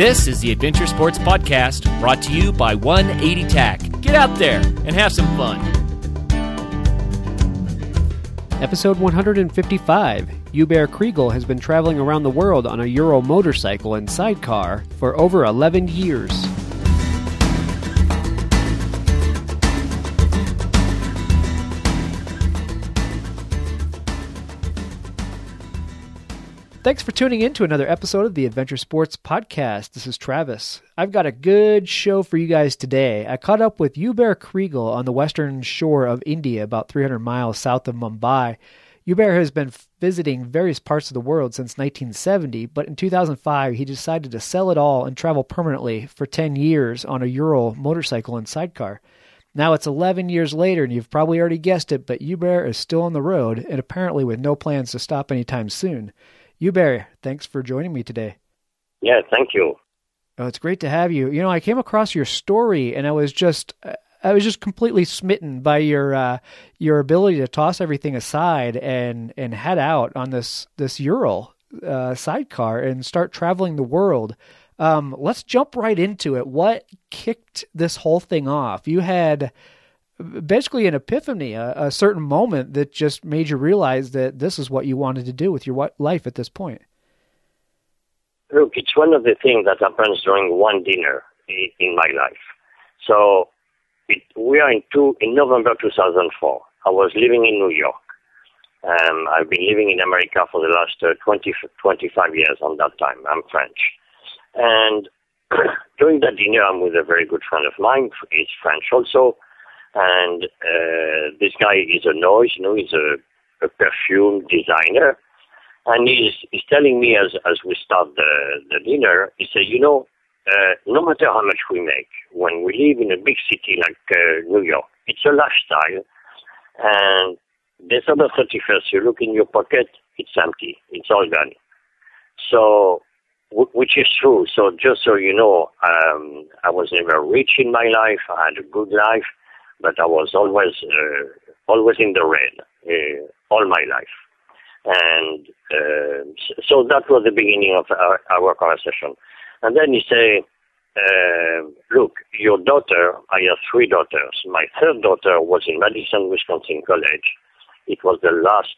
This is the Adventure Sports Podcast brought to you by 180 TAC. Get out there and have some fun. Episode 155. Hubert Kriegel has been traveling around the world on a Ural motorcycle and sidecar for over 11 years. Thanks for tuning in to another episode of the Adventure Sports Podcast. This is Travis. I've got a good show for you guys today. I caught up with Hubert Kriegel on the western shore of India, about 300 miles south of Mumbai. Hubert has been visiting various parts of the world since 1970, but in 2005 he decided to sell it all and travel permanently for 10 years on a Ural motorcycle and sidecar. Now it's 11 years later, and you've probably already guessed it, but Hubert is still on the road and apparently with no plans to stop anytime soon. Hubert, thanks for joining me today. Yeah, thank you. Oh, it's great to have you. You know, I came across your story and I was just I was just completely smitten by your uh, your ability to toss everything aside and and head out on this this Ural uh, sidecar and start traveling the world. Um, let's jump right into it. What kicked this whole thing off? You had basically an epiphany, a, a, certain moment that just made you realize that this is what you wanted to do with your life at this point? Look, it's one of the things that happens during one dinner in my life. So it, we are in, two, in November 2004. I was living in New York. Um, I've been living in America for the last uh, 20, 25 years on that time. I'm French. And during that dinner, I'm with a very good friend of mine. He's French also and uh, this guy is a noise, you know, he's a, a perfume designer, and he's, he's telling me as, as we start the, the dinner, he said, you know, uh, no matter how much we make, when we live in a big city like uh, New York, it's a lifestyle, and December 31st, you look in your pocket, it's empty, it's all gone. So, which is true. So just so you know, um, I was never rich in my life. I had a good life but I was always uh, always in the red uh, all my life. And uh, so that was the beginning of our, our conversation. And then he say, look, your daughter, I have three daughters. My third daughter was in Madison, Wisconsin College. It was the last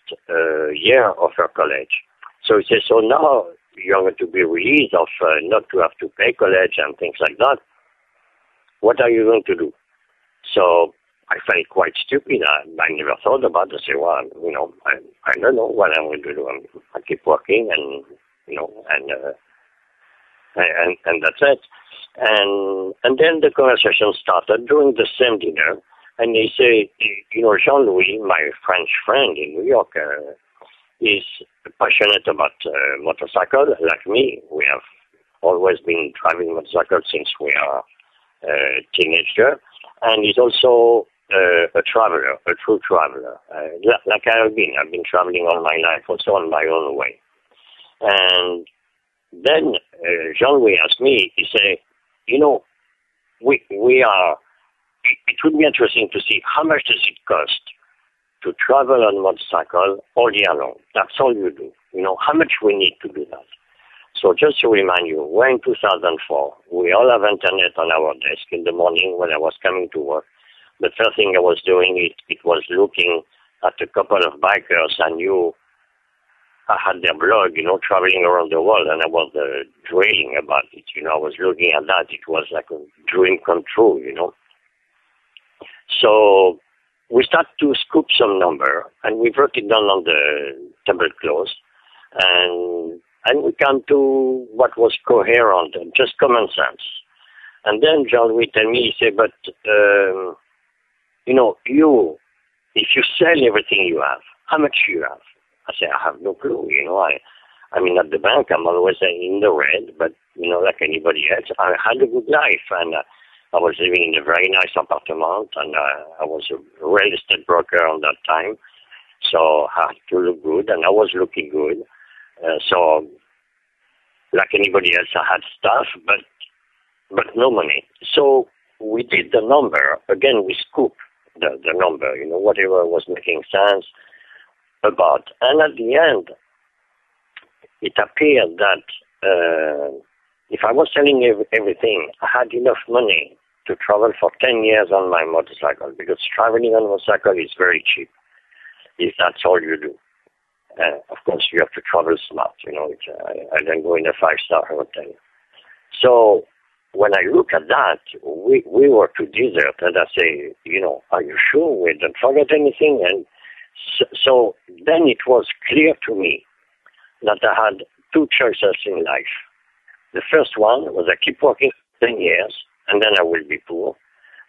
year of her college. So he says, so now you're going to be released of uh, not to have to pay college and things like that. What are you going to do? So I felt quite stupid. I, I never thought about it. Say, well, you know, I, I don't know what I'm going to do. I'm, I keep working and, you know, and, uh, and, and that's it. And, and then the conversation started during the same dinner. And they say, you know, Jean-Louis, my French friend in New York, uh, is passionate about uh, motorcycle like me. We have always been driving motorcycles since we are uh, teenager and he's also uh, a traveler, a true traveler, uh, like I have been. I've been traveling all my life, also on my own way. And then uh, Jean-Louis asked me, he said, you know, we, we are, it, it would be interesting to see how much does it cost to travel on motorcycle all year long. That's all you do. You know, how much we need to do that. So just to remind you, we're in 2004. We all have internet on our desk in the morning when I was coming to work. The first thing I was doing, it, it was looking at a couple of bikers I knew I had their blog, you know, traveling around the world, and I was uh, drilling about it. You know, I was looking at that. It was like a dream come true, you know. So we start to scoop some number, and we wrote it down on the tablecloth, and and we come to what was coherent and just common sense. And then Jean Louis tell me, he said, but, um, you know, you, if you sell everything you have, how much you have? I say, I have no clue, you know, I, I mean, at the bank, I'm always in the red, but, you know, like anybody else, I had a good life and uh, I was living in a very nice apartment and uh, I was a real estate broker on that time. So I had to look good and I was looking good. Uh, so, like anybody else, I had stuff, but but no money. So we did the number again. We scooped the the number, you know, whatever was making sense about. And at the end, it appeared that uh, if I was selling ev- everything, I had enough money to travel for 10 years on my motorcycle because traveling on a motorcycle is very cheap if that's all you do. Uh, of course, you have to travel smart. You know, uh, I, I don't go in a five-star hotel. So when I look at that, we, we were to desert, and I say, you know, are you sure we don't forget anything? And so, so then it was clear to me that I had two choices in life. The first one was I keep working 10 years, and then I will be poor.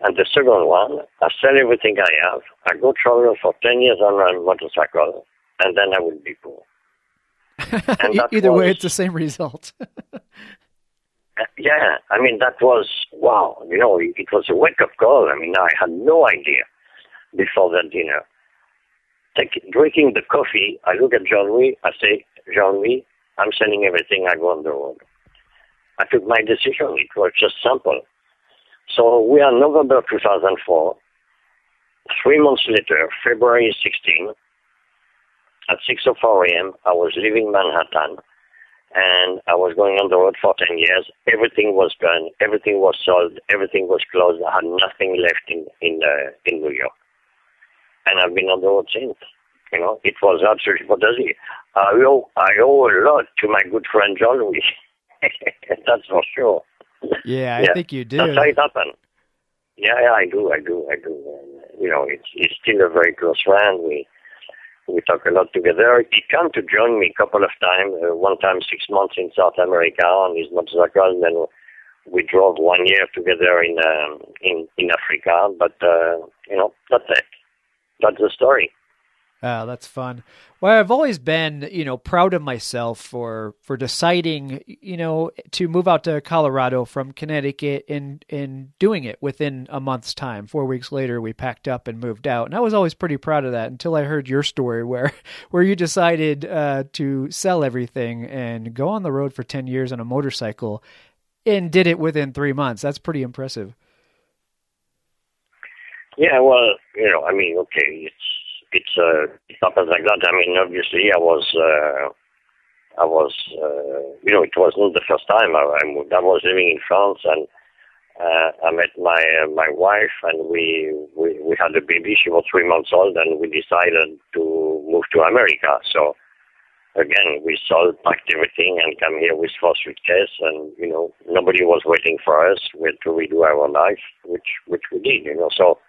And the second one, I sell everything I have. I go travel for 10 years on a motorcycle, and then I will be poor. Either was, way, it's the same result. Uh, yeah, I mean, that was, wow, you know, it was a wake up call. I mean, I had no idea before that dinner. Take, drinking the coffee, I look at Jean Louis, I say, Jean Louis, I'm selling everything, I go on the road. I took my decision. It was just simple. So we are November 2004. Three months later, February 16, at 6.04 a.m., I was leaving Manhattan and I was going on the road for 10 years. Everything was gone. Everything was sold. Everything was closed. I had nothing left in, in, uh, in New York. And I've been on the road since. You know, it was absolutely fantastic. I owe, I owe a lot to my good friend Jean Louis. That's for sure. Yeah, I yeah. think you do. That's how it happened. Yeah, yeah, I do, I do, I do. And, you know, it's, it's still a very close friend. We we talk a lot together. He came to join me a couple of times. Uh, one time, six months in South America on his motorcycle, and then we drove one year together in um, in in Africa. But uh, you know, that's it. That's the story. Oh, that's fun. Well, I've always been, you know, proud of myself for for deciding, you know, to move out to Colorado from Connecticut and and doing it within a month's time. Four weeks later, we packed up and moved out, and I was always pretty proud of that until I heard your story, where where you decided uh, to sell everything and go on the road for ten years on a motorcycle, and did it within three months. That's pretty impressive. Yeah, well, you know, I mean, okay, it's it's uh, it happens like that. I mean, obviously, I was, uh, I was, uh, you know, it was not the first time I, I moved. I was living in France, and uh, I met my uh, my wife, and we, we we had a baby. She was three months old, and we decided to move to America. So again, we sold, packed everything, and come here with four suitcases, and you know, nobody was waiting for us. We had to redo our life, which which we did. You know, so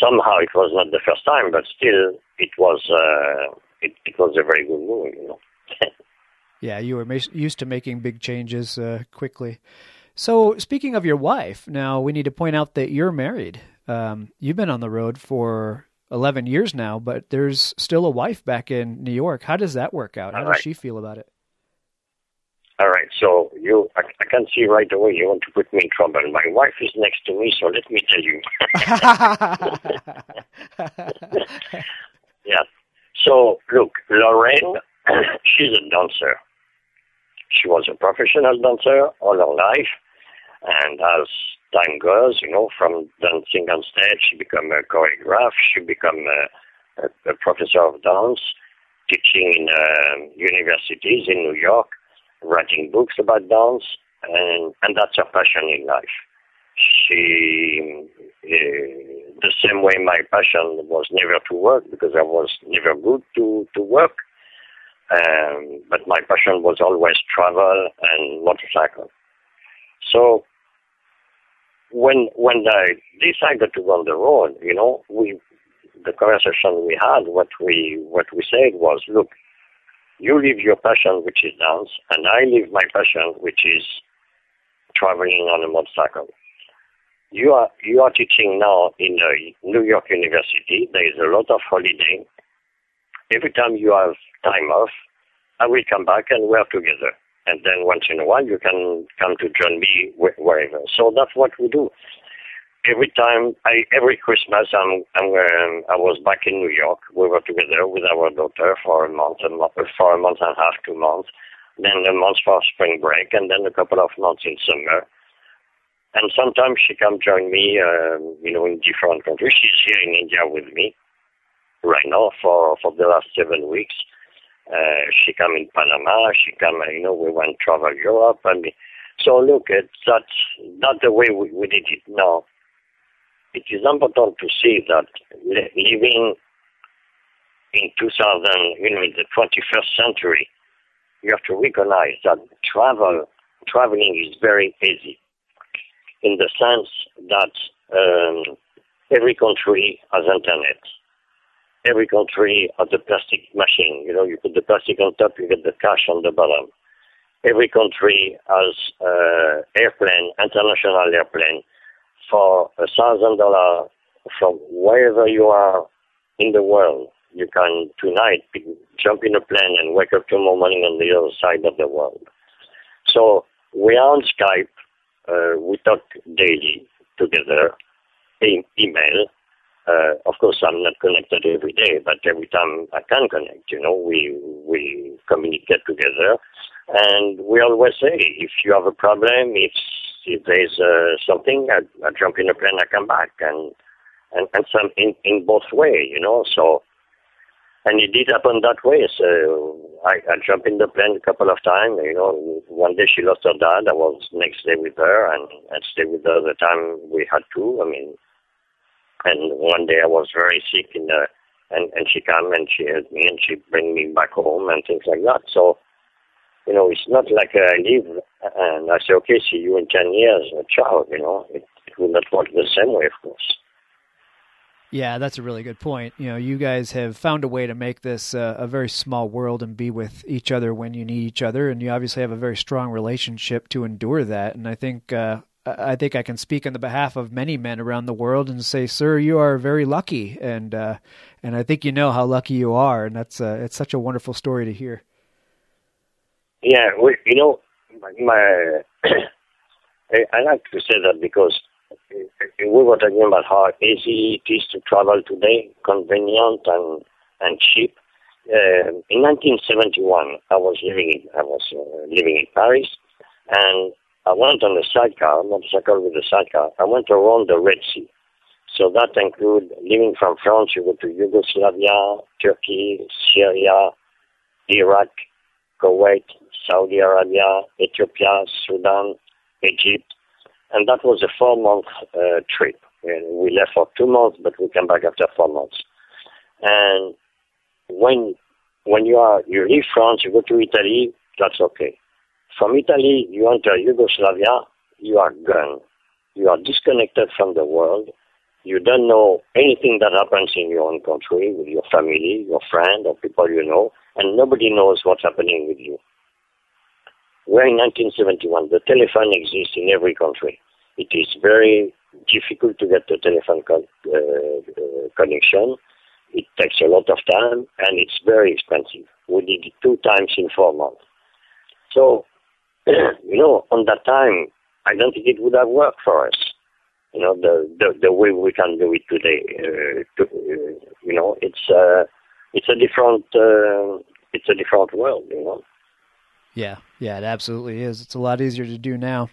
somehow it was not the first time, but still it was uh, it, it was a very good movie, you know. yeah, you were ma- used to making big changes uh, quickly. So, speaking of your wife, now we need to point out that you're married. Um, you've been on the road for 11 years now, but there's still a wife back in New York. How does that work out? How All does right. she feel about it? All right, so you, I, I, can see right away you want to put me in trouble. My wife is next to me, so let me tell you. yeah. So look, Lorraine, she's a dancer. She was a professional dancer all her life, and as time goes, you know, from dancing on stage, she became a choreographer. She became a, a, a professor of dance, teaching in uh, universities in New York writing books about dance, and, and that's her passion in life. She, uh, the same way my passion was never to work because I was never good to, to work. Um, but my passion was always travel and motorcycle. So when when I decided to go on the road, you know, we the conversation we had, what we what we said was, look, you live your passion, which is dance, and I live my passion, which is traveling on a motorcycle. You are you are teaching now in a New York University. There is a lot of holiday. Every time you have time off, I will come back and we're together. And then once in a while, you can come to join me wherever. So that's what we do every time I every Christmas I'm I'm um, I was back in New York. We were together with our daughter for a month and for a month and a half, two months, then a month for spring break, and then a couple of months in summer. And sometimes she come join me, uh, you know, in different countries. She's here in India with me right now for for the last seven weeks. Uh, she come in Panama. She come, you know, we went travel Europe. Mean, So look, it's not, not the way we, we did it now. It is important to see that living in 2000, you know, in the 21st century, you have to recognize that travel, traveling is very easy in the sense that um, every country has internet. Every country has a plastic machine. You know, you put the plastic on top, you get the cash on the bottom. Every country has uh, airplane, international airplane, for a thousand dollar from wherever you are in the world. You can tonight jump in a plane and wake up tomorrow morning on the other side of the world. So we are on Skype. Uh, we talk daily together, e- email. Uh, of course, I'm not connected every day, but every time I can connect, you know, we we communicate together, and we always say, if you have a problem, if if there's uh, something, I, I jump in a plane, I come back, and and and some in in both way, you know. So, and it did happen that way. So I, I jumped in the plane a couple of times. You know, one day she lost her dad. I was next day with her, and and stay with her the time we had to. I mean, and one day I was very sick in the. And, and she come and she helped me and she bring me back home and things like that. So, you know, it's not like I leave and I say, okay, see you in 10 years, ciao, you know, it, it will not work the same way, of course. Yeah, that's a really good point. You know, you guys have found a way to make this uh, a very small world and be with each other when you need each other, and you obviously have a very strong relationship to endure that. And I think uh, I think I can speak on the behalf of many men around the world and say, "Sir, you are very lucky," and uh, and I think you know how lucky you are, and that's uh, it's such a wonderful story to hear. Yeah, you know, my I like to say that because we were talking about how easy it is to travel today, convenient and and cheap. Uh, in 1971, I was living in, I was uh, living in Paris, and I went on a sidecar, motorcycle with a sidecar. I went around the Red Sea. So that include living from France, you go to Yugoslavia, Turkey, Syria, Iraq, Kuwait, Saudi Arabia, Ethiopia, Sudan, Egypt. And that was a four month uh, trip. We left for two months, but we came back after four months. And when when you are you leave France, you go to Italy, that's okay. From Italy, you enter Yugoslavia, you are gone. You are disconnected from the world. You don't know anything that happens in your own country with your family, your friend, or people you know, and nobody knows what's happening with you. We're in 1971. The telephone exists in every country. It is very difficult to get the telephone co- uh, connection. It takes a lot of time and it's very expensive. We did it two times in four months. So, you know, on that time, I don't think it would have worked for us. You know, the the, the way we can do it today. Uh, to, uh, you know, it's uh, it's a different uh, it's a different world. You know. Yeah, yeah, it absolutely is. It's a lot easier to do now.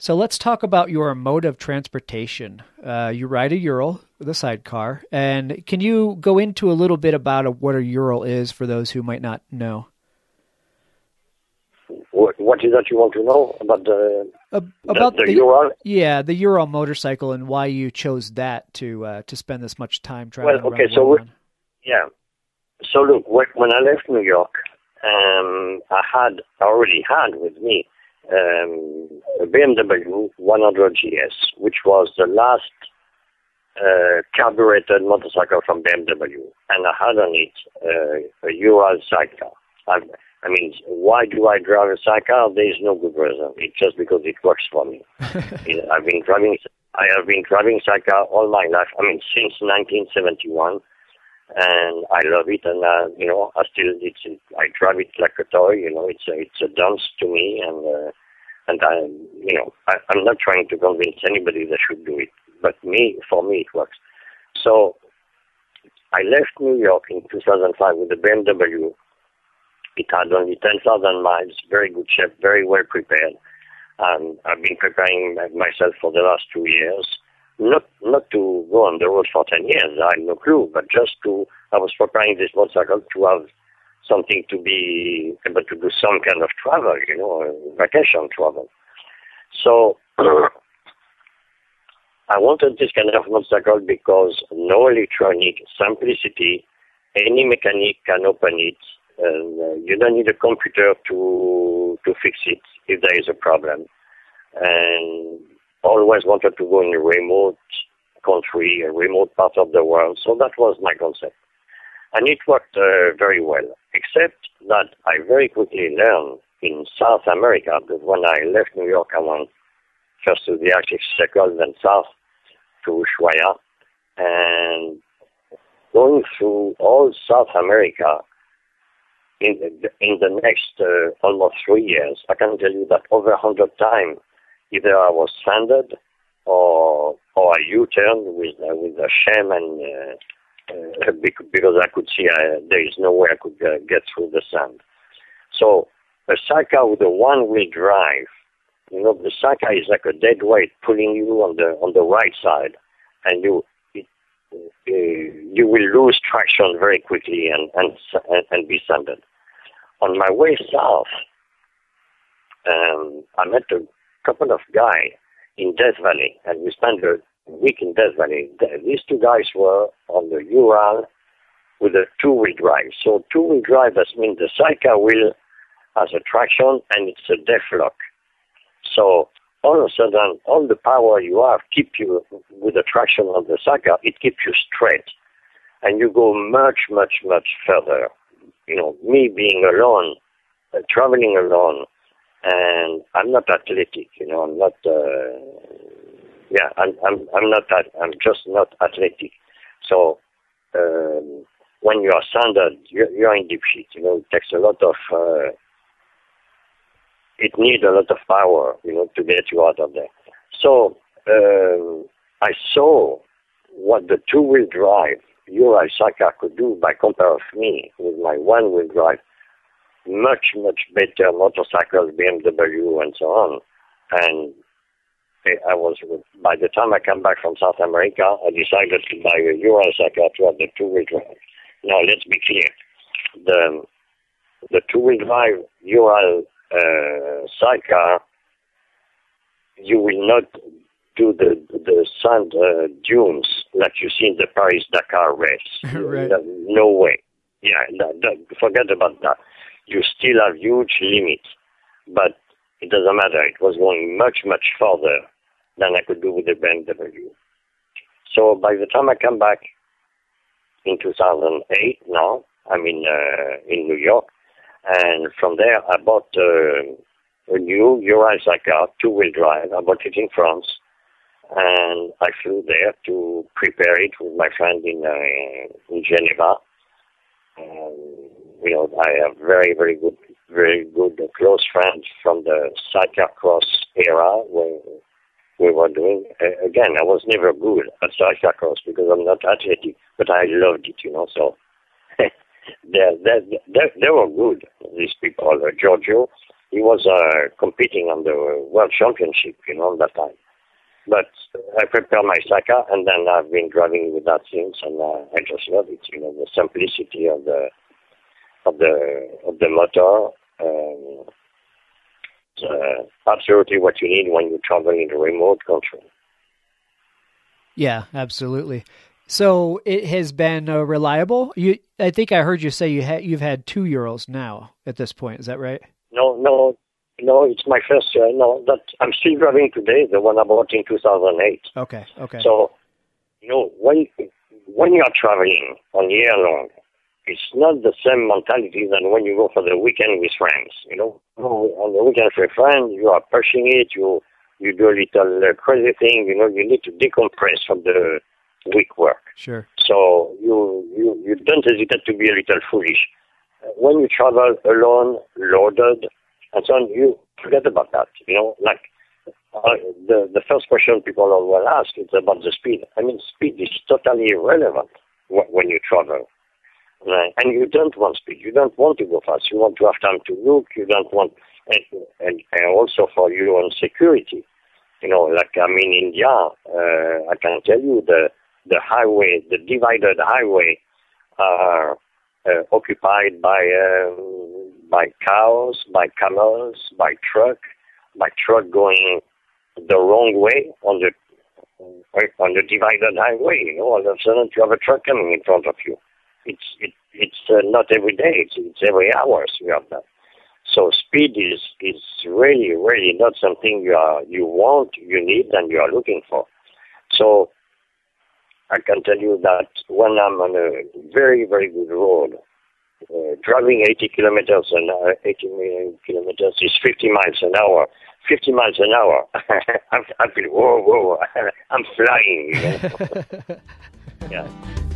So let's talk about your mode of transportation. Uh, you ride a Ural the sidecar, and can you go into a little bit about a, what a Ural is for those who might not know? What, what is that you want to know about the uh, about the, the, the Ural? Yeah, the Ural motorcycle, and why you chose that to uh, to spend this much time traveling. Well, okay, so yeah. So look, when I left New York, um, I had already had with me um, a BMW 100 GS, which was the last uh, carbureted motorcycle from BMW, and I had on it uh, a Ural sidecar. I, I mean, why do I drive a sidecar? There is no good reason. It's just because it works for me. I've been driving. I have been driving sidecar all my life. I mean, since 1971 and I love it. And uh, you know, I still it's I drive it like a toy. You know, it's a, it's a dance to me, and uh, and I you know I, I'm not trying to convince anybody that should do it, but me for me it works. So I left New York in 2005 with a BMW. It had only 10,000 miles, very good shape, very well prepared. And I've been preparing myself for the last two years not not to go on the road for 10 years, I have no clue, but just to, I was preparing this motorcycle to have something to be able to do some kind of travel, you know, vacation travel. So I wanted this kind of motorcycle because no electronic, simplicity, any mechanic can open it. And, uh, you don't need a computer to to fix it if there is a problem. And always wanted to go in a remote country, a remote part of the world. So that was my concept. And it worked uh, very well, except that I very quickly learned in South America, because when I left New York, I went first to the Arctic Circle, then south to Ushuaia, and going through all South America in the, in the next uh, almost three years, I can tell you that over a hundred times, either I was stranded or or I U-turned with uh, with a sham and uh, uh, because I could see uh, there is no way I could get through the sand. So a sidecar with a one-wheel drive you know, the sidecar is like a dead weight pulling you on the on the right side, and you uh, you will lose traction very quickly and and and be sanded. On my way south, um, I met a couple of guys in Death Valley, and we spent a week in Death Valley. These two guys were on the Ural with a two-wheel drive. So two-wheel drive, that means the sidecar wheel has a traction and it's a death lock. So all of a sudden, all the power you have keep you with the traction of the sidecar. It keeps you straight, and you go much, much, much further. You know, me being alone, uh, traveling alone, and I'm not athletic. You know, I'm not. Uh, yeah, I'm. I'm. I'm not. I'm just not athletic. So. Um, when you are standard, you're, you're in deep shit. You know, it takes a lot of uh, it needs a lot of power, you know, to get you out of there. So um, I saw what the two-wheel drive Ural sidecar could do by compare of me with my one-wheel drive. Much, much better motorcycles, BMW, and so on. And I was, by the time I come back from South America, I decided to buy a sidecar to have the two-wheel drive. Now, let's be clear. The, the two-wheel drive Ural uh, sidecar, you will not do the the sand uh, dunes like you see in the Paris Dakar race. right. No, no way. Yeah, that, that, forget about that. You still have huge limits, but it doesn't matter. It was going much much further than I could do with the BMW. So by the time I come back in 2008, now I'm in uh, in New York. And from there, I bought uh, a new Ural sidecar, two-wheel drive. I bought it in France, and I flew there to prepare it with my friend in uh, in Geneva. And, you know, I have very, very good, very good close friends from the sidecar cross era where we were doing. Uh, again, I was never good at sidecar cross because I'm not athletic, but I loved it, you know. So they, they, they, they were good, these people. Uh, Giorgio, he was uh, competing on the World Championship, you know, that time. But I prepared my sidecar, and then I've been driving with that since, and uh, I just love it. You know, the simplicity of the of the of the motor. Um, uh, absolutely what you need when you travel in a remote country. Yeah, absolutely. So it has been uh, reliable. You, I think I heard you say you you've had two Urals now at this point. Is that right? No, no, no. It's my first. Uh, no, that I'm still driving today. The one I bought in 2008. Okay, okay. So, you know, when when you are traveling on year long, it's not the same mentality than when you go for the weekend with friends. You know, on the weekend with friends, you are pushing it. You you do a little uh, crazy thing. You know, you need to decompress from the week work. Sure. So you, you, you don't hesitate to be a little foolish. When you travel alone, loaded, and so on, you forget about that. You know, like uh, the the first question people always ask is about the speed. I mean, speed is totally irrelevant when you travel. Right? And you don't want speed. You don't want to go fast. You want to have time to look. You don't want, and, and, and also for your own security. You know, like I'm in India, uh, I can tell you the the highway, the divided highway, are uh, occupied by uh, by cows, by camels, by truck, by truck going the wrong way on the on the divided highway. You know, all of a sudden you have a truck coming in front of you. It's it, it's uh, not every day. It's, it's every hour you have that. So speed is is really really not something you are you want, you need, and you are looking for. So I can tell you that when I'm on a very very good road, uh, driving 80 kilometers an hour, 80 kilometers is 50 miles an hour. 50 miles an hour. I'm, I feel whoa whoa, I'm flying. You know? yeah.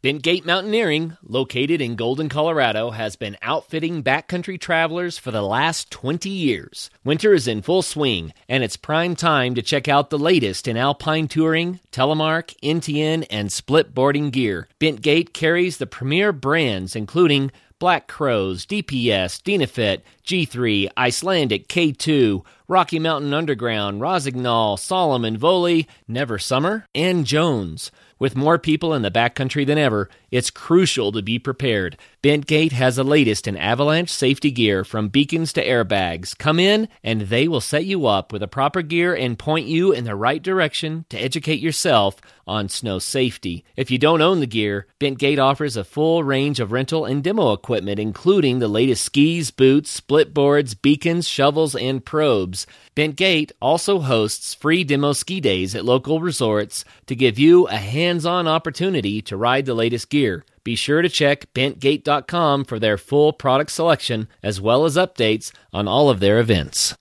Bentgate Mountaineering, located in Golden, Colorado, has been outfitting backcountry travelers for the last 20 years. Winter is in full swing, and it's prime time to check out the latest in alpine touring, telemark, NTN, and split boarding gear. Bentgate carries the premier brands including Black Crows, DPS, Dynafit, G3, Icelantic, K2, Rocky Mountain Underground, Rossignol, Salomon, Voile, Never Summer, and Jones. With more people in the backcountry than ever, it's crucial to be prepared. Bentgate has the latest in avalanche safety gear from beacons to airbags. Come in and they will set you up with the proper gear and point you in the right direction to educate yourself on snow safety. If you don't own the gear, Bentgate offers a full range of rental and demo equipment, including the latest skis, boots, split boards, beacons, shovels, and probes. Bentgate also hosts free demo ski days at local resorts to give you a hands on opportunity to ride the latest gear. Be sure to check bentgate.com for their full product selection as well as updates on all of their events.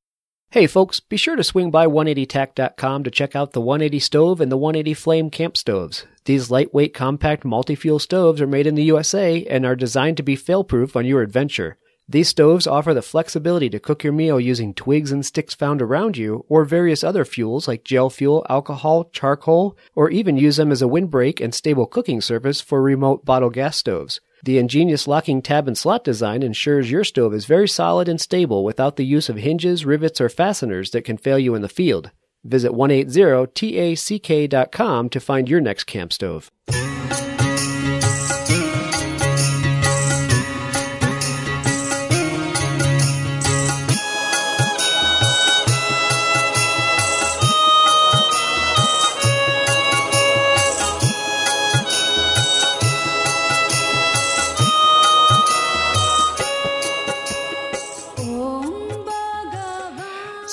Hey folks, be sure to swing by 180tac.com to check out the 180 stove and the 180 flame camp stoves. These lightweight compact multi-fuel stoves are made in the USA and are designed to be fail-proof on your adventure. These stoves offer the flexibility to cook your meal using twigs and sticks found around you or various other fuels like gel fuel, alcohol, charcoal, or even use them as a windbreak and stable cooking surface for remote bottle gas stoves. The ingenious locking tab and slot design ensures your stove is very solid and stable without the use of hinges, rivets, or fasteners that can fail you in the field. Visit 180tac.com to find your next camp stove.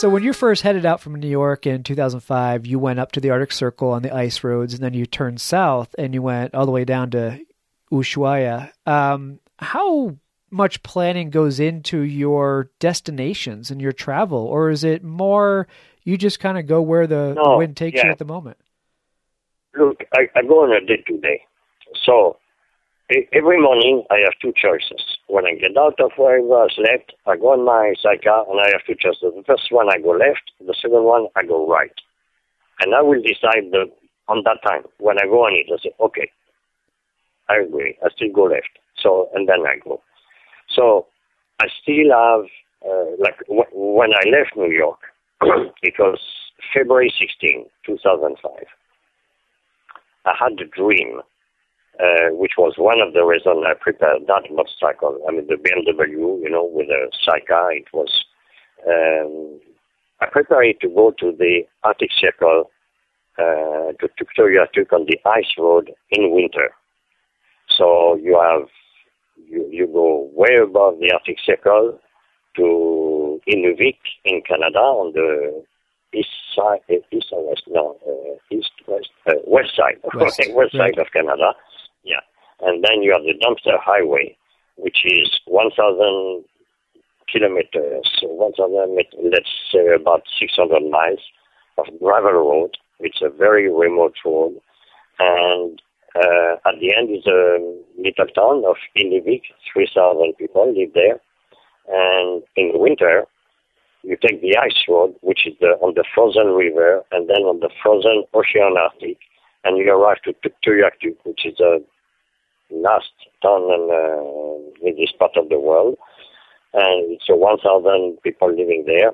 So when you first headed out from New York in 2005, you went up to the Arctic Circle on the ice roads, and then you turned south and you went all the way down to Ushuaia. Um, how much planning goes into your destinations and your travel, or is it more you just kind of go where the, no, the wind takes yeah. you at the moment? Look, I, I go on a day to day. So every morning I have two choices. When I get out of where I was left, I go on my cycle and I have two choices. The first one I go left, the second one I go right. And I will decide the, on that time when I go on it, I say, okay, I agree, I still go left. So, and then I go. So I still have, uh, like w- when I left New York, it was February 16, 2005. I had a dream uh, which was one of the reasons I prepared that motorcycle. I mean, the BMW, you know, with a sidecar, it was, um, I prepared it to go to the Arctic Circle, uh, to Tuktoyaktuk on the ice road in winter. So you have, you, you go way above the Arctic Circle to Inuvik in Canada on the east side, east or west, no, uh, east, west, uh, west side, west, west side of Canada. Yeah. And then you have the Dempster Highway, which is 1,000 kilometers, 1,000, let's say about 600 miles of gravel road. It's a very remote road. And uh, at the end is a little town of Inuvik. 3,000 people live there. And in the winter, you take the ice road, which is the, on the frozen river, and then on the frozen ocean Arctic, and you arrive to Tuktoyaktuk, which is a last town in, uh, in this part of the world. And it's a 1,000 people living there.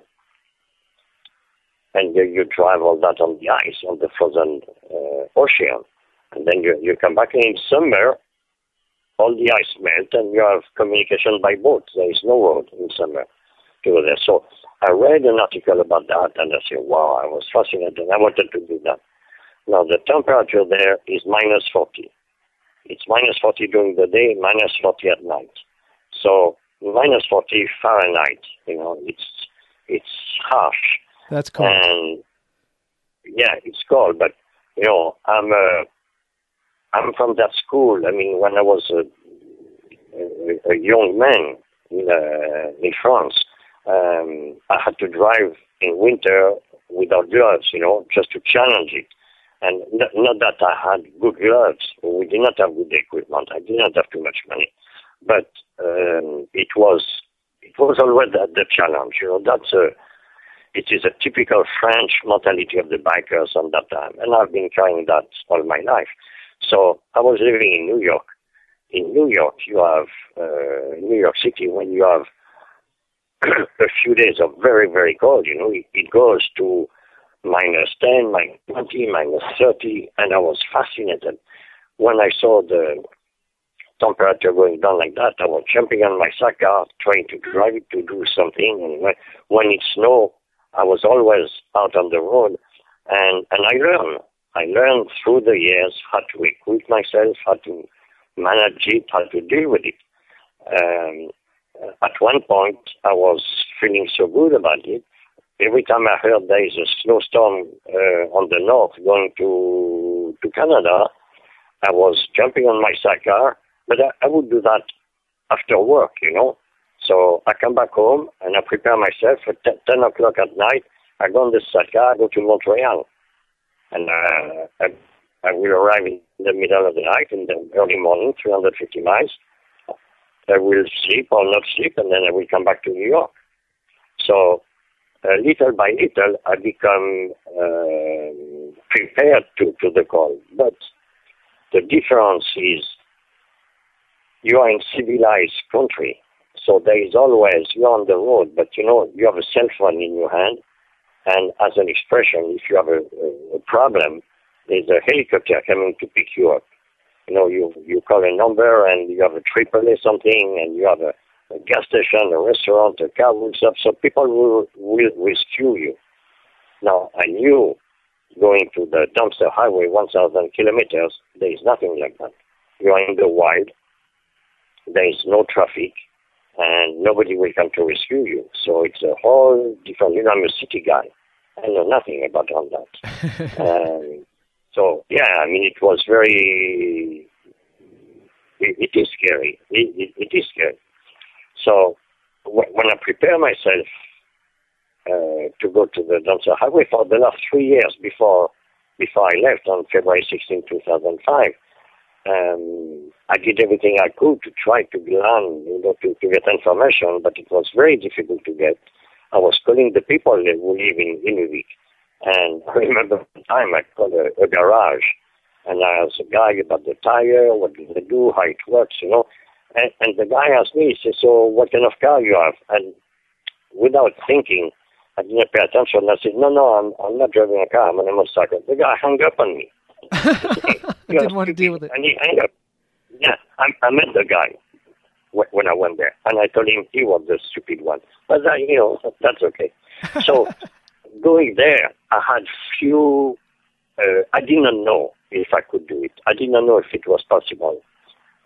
and you, you drive all that on the ice, on the frozen uh, ocean. And then you, you come back in summer, all the ice melt and you have communication by boat. There is no road in summer to go there. So I read an article about that and I said, wow, I was fascinated. And I wanted to do that. Now the temperature there is minus 40. It's minus 40 during the day, minus 40 at night. So minus 40 Fahrenheit, you know, it's, it's harsh. That's cold. And yeah, it's cold, but you know, I'm uh, I'm from that school. I mean, when I was a, a, a young man in uh, in France, um, I had to drive in winter without gloves, you know, just to challenge it. And not, that I had good gloves. We did not have good equipment. I did not have too much money, but um, it was it was always the, the challenge. You know, that's a it is a typical French mentality of the bikers on that time, and I've been trying that all my life. So I was living in New York. In New York, you have uh, New York City when you have a few days of very very cold. You know, it, it goes to minus 10, minus 20, minus 30, and I was fascinated when I saw the temperature going down like that. I was jumping on my sidecar, trying to drive it to do something, and when, when it snowed, I was always out on the road, and and I learned. I learned through the years how to equip myself, how to manage it, how to deal with it. Um, at one point, I was feeling so good about it. Every time I heard there is a snowstorm uh, on the north going to to Canada, I was jumping on my sidecar, but I, I would do that after work, you know. So I come back home and I prepare myself at t- 10 o'clock at night. I go on the sidecar, I go to Montreal. And uh, I, I will arrive in the middle of the night in the early morning, 350 miles. I will sleep or not sleep, and then I will come back to New York. So little by little, I become uh, prepared to, to the call. But the difference is you are in civilized country so there is always, you're on the road, but you know, you have a cell phone in your hand. And as an expression, if you have a, a, problem, there's a helicopter coming to pick you up. You know, you, you call a number and you have a triple A something and you have a, a gas station, a restaurant, a car will stop. So people will, will rescue you. Now, I knew going to the Dempster highway 1,000 kilometers, there is nothing like that. You are in the wild. There is no traffic and nobody will come to rescue you. So it's a whole different. You know, I'm a city guy. I know nothing about all that. um, so yeah, I mean, it was very. it, it is scary. It, it, it is scary. So when I prepare myself uh, to go to the Dempster Highway for the last three years before before I left on February 16, 2005, um, I did everything I could to try to learn, you know, to, to get information, but it was very difficult to get. I was calling the people that who live in Inuvik. And I remember the time I called a, a garage and I asked a guy about the tire, what do they do, how it works, you know. And, and the guy asked me, he said, so what kind of car you have? And without thinking, I didn't pay attention. And I said, no, no, I'm, I'm not driving a car. I'm on a motorcycle. The guy hung up on me. I didn't want to deal with it. And he hung up. Yeah, I, I met the guy when I went there, and I told him he was the stupid one. But uh, you know, that's okay. So going there, I had few. Uh, I did not know if I could do it. I did not know if it was possible.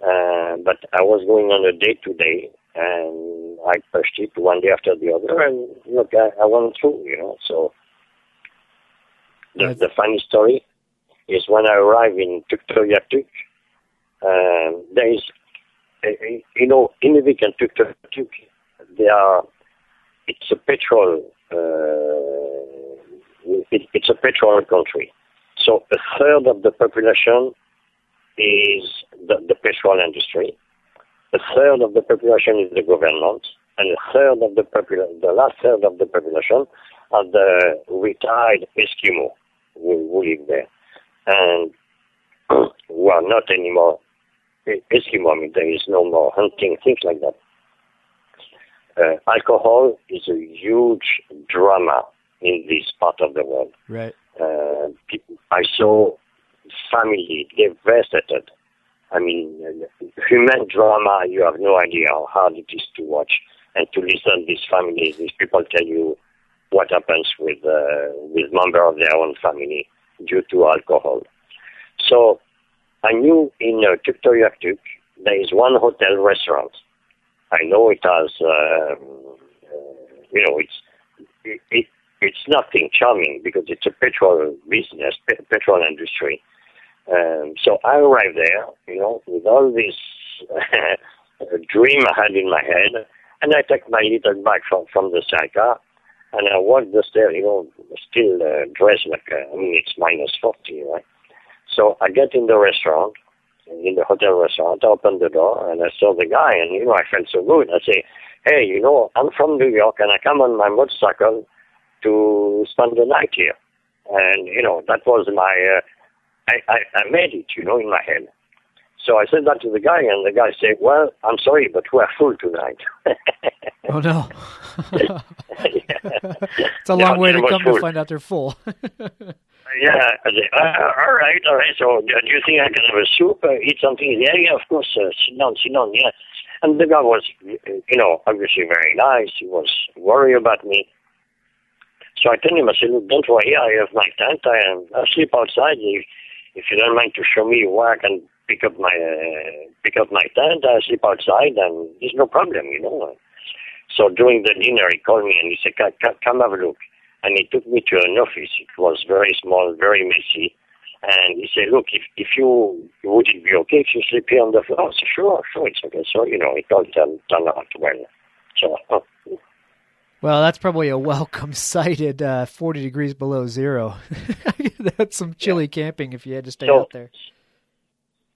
Uh, but I was going on a day to day, and I pushed it one day after the other, and look, I, I went through. You know, so the, the funny story is when I arrived in Tuktoyaktuk, um, there is, uh, you know, Inuvik and Tuktoyaktuk, they are, it's a petrol, uh, it, it's a petrol country. So a third of the population is the, the petrol industry. A third of the population is the government, and a third of the population, the last third of the population are the retired Eskimo who, who live there and who are not anymore Eskimo. I mean, there is no more hunting, things like that. Uh, alcohol is a huge drama in this part of the world. Right. Uh, people, I saw family they devastated. I mean, uh, human drama. You have no idea how hard it is to watch and to listen. to These families, these people tell you what happens with uh, with member of their own family due to alcohol. So I knew in uh, Tuktoyaktuk there is one hotel restaurant. I know it has, uh, you know, it's it, it, it's nothing charming because it's a petrol business, pe- petrol industry. Um, so I arrived there, you know, with all this dream I had in my head, and I take my little bag from from the sidecar, and I walk the stairs, you know, still uh, dressed like, uh, I mean, it's minus 40, right? So I get in the restaurant, in the hotel restaurant, I open the door, and I saw the guy, and, you know, I felt so good. I say, hey, you know, I'm from New York, and I come on my motorcycle to spend the night here. And, you know, that was my, uh, I, I, I made it, you know, in my head. So I said that to the guy, and the guy said, well, I'm sorry, but we're full tonight. oh, no. it's a long way to come full. to find out they're full. yeah. I said, uh, all right, all right. So do you think I can have a soup, uh, eat something? Yeah, yeah, of course. Uh, sit down, sit down, yeah. And the guy was, you know, obviously very nice. He was worried about me. So I told him, I said, look, don't worry, I have my tent. I am I sleep outside. If, if you don't mind to show me where I can pick up my uh, pick up my tent, I sleep outside, and there's no problem, you know. So during the dinner, he called me and he said, "Come have a look." And he took me to an office. It was very small, very messy. And he said, "Look, if if you would it be okay if you sleep here on the floor?" I said, "Sure, sure, it's okay." So you know, it all turned, turned out well. So. Well, that's probably a welcome sight at uh, 40 degrees below zero. that's some chilly yeah. camping if you had to stay so, out there.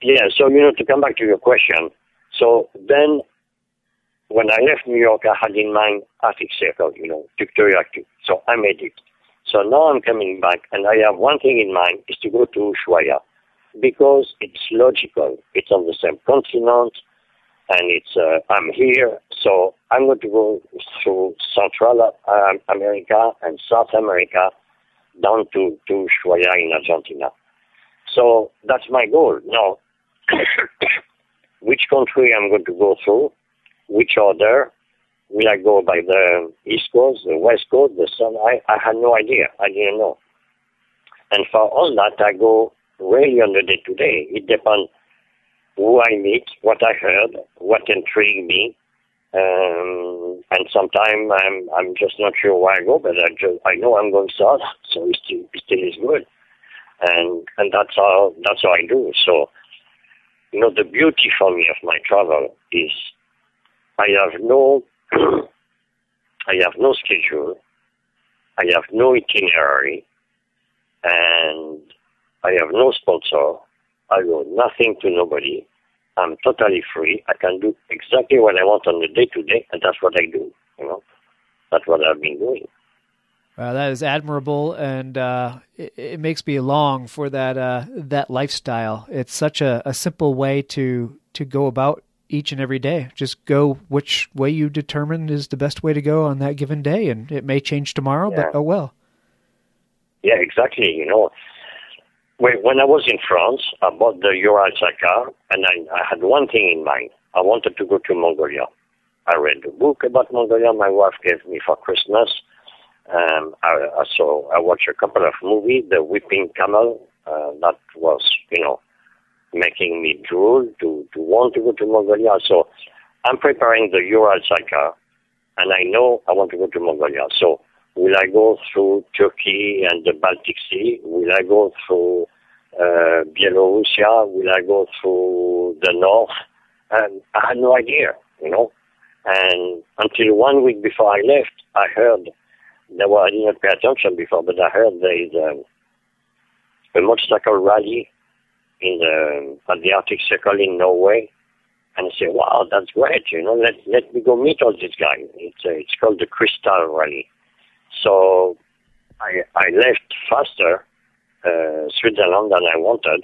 Yeah, so, you know, to come back to your question, so then when I left New York, I had in mind Arctic Circle, you know, Victoria So I made it. So now I'm coming back, and I have one thing in mind, is to go to Ushuaia, because it's logical. It's on the same continent, and it's uh, I'm here, so I'm going to go through Central uh, America and South America down to to Ushuaia in Argentina. So that's my goal. Now, which country I'm going to go through, which order, will I go by the East Coast, the West Coast, the Sun? I, I had no idea. I didn't know. And for all that, I go really on the day to day. It depends who I meet, what I heard, what intrigued me. Um, and sometimes I'm I'm just not sure where I go, but I just I know I'm going south, so it still it still is good, and and that's how that's how I do. So, you know, the beauty for me of my travel is I have no I have no schedule, I have no itinerary, and I have no sponsor. I owe nothing to nobody. I'm totally free. I can do exactly what I want on the day to day, and that's what I do. You know, that's what I've been doing. Well, that is admirable, and uh, it, it, makes me long for that uh, that lifestyle. It's such a, a simple way to to go about each and every day. Just go which way you determine is the best way to go on that given day, and it may change tomorrow, yeah. but oh well. Yeah, exactly. You know, when I was in France, I bought the Ural car, and I, I had one thing in mind. I wanted to go to Mongolia. I read the book about Mongolia my wife gave me for Christmas. Um, I, I saw, I watched a couple of movies, The Weeping Camel, uh, that was, you know, making me drool to, to want to go to Mongolia. So I'm preparing the Ural car, and I know I want to go to Mongolia. So Will I go through Turkey and the Baltic Sea? Will I go through uh, Belarus? Will I go through the north? And I had no idea, you know. And until one week before I left, I heard there were I didn't pay attention before, but I heard there is a, a motorcycle rally in the at the Arctic Circle in Norway. And I said, "Wow, that's great! You know, let let me go meet all these guys." It's uh, it's called the Crystal Rally. So I, I left faster uh, Switzerland than I wanted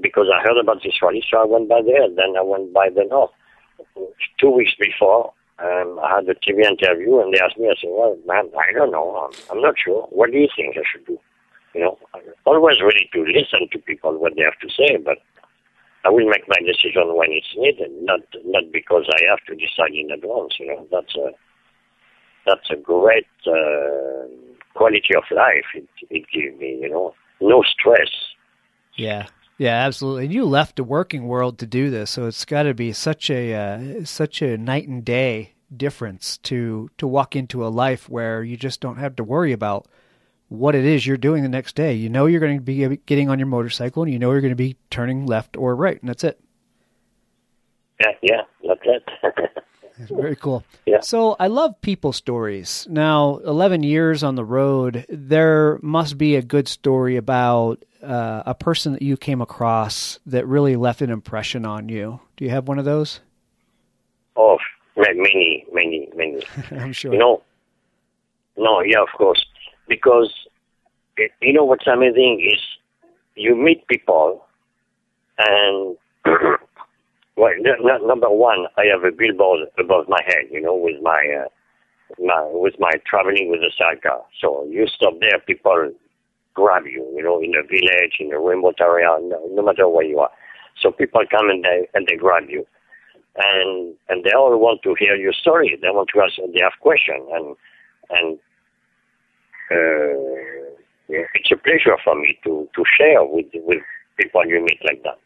because I heard about this rally. So I went by there. Then I went by the north. Two weeks before, um, I had a TV interview, and they asked me. I said, "Well, man, I don't know. I'm, I'm not sure. What do you think I should do?" You know, I'm always ready to listen to people what they have to say, but I will make my decision when it's needed, not not because I have to decide in advance. You know, that's a that's a great uh, quality of life. It it gives me, you know, no stress. Yeah, yeah, absolutely. And you left the working world to do this, so it's got to be such a uh, such a night and day difference to to walk into a life where you just don't have to worry about what it is you're doing the next day. You know you're going to be getting on your motorcycle, and you know you're going to be turning left or right, and that's it. Yeah, yeah, that's it. Very cool. Yeah. So I love people stories. Now, 11 years on the road, there must be a good story about uh, a person that you came across that really left an impression on you. Do you have one of those? Oh, many, many, many. I'm sure. You know, no, yeah, of course. Because, you know, what's amazing is you meet people and Well, n- number one, I have a billboard above my head, you know, with my, uh, my with my traveling with a sidecar. So you stop there, people grab you, you know, in a village, in a remote area, no, no matter where you are. So people come and they and they grab you, and and they all want to hear your story. They want to ask. They have questions, and and uh, it's a pleasure for me to to share with with people you meet like that.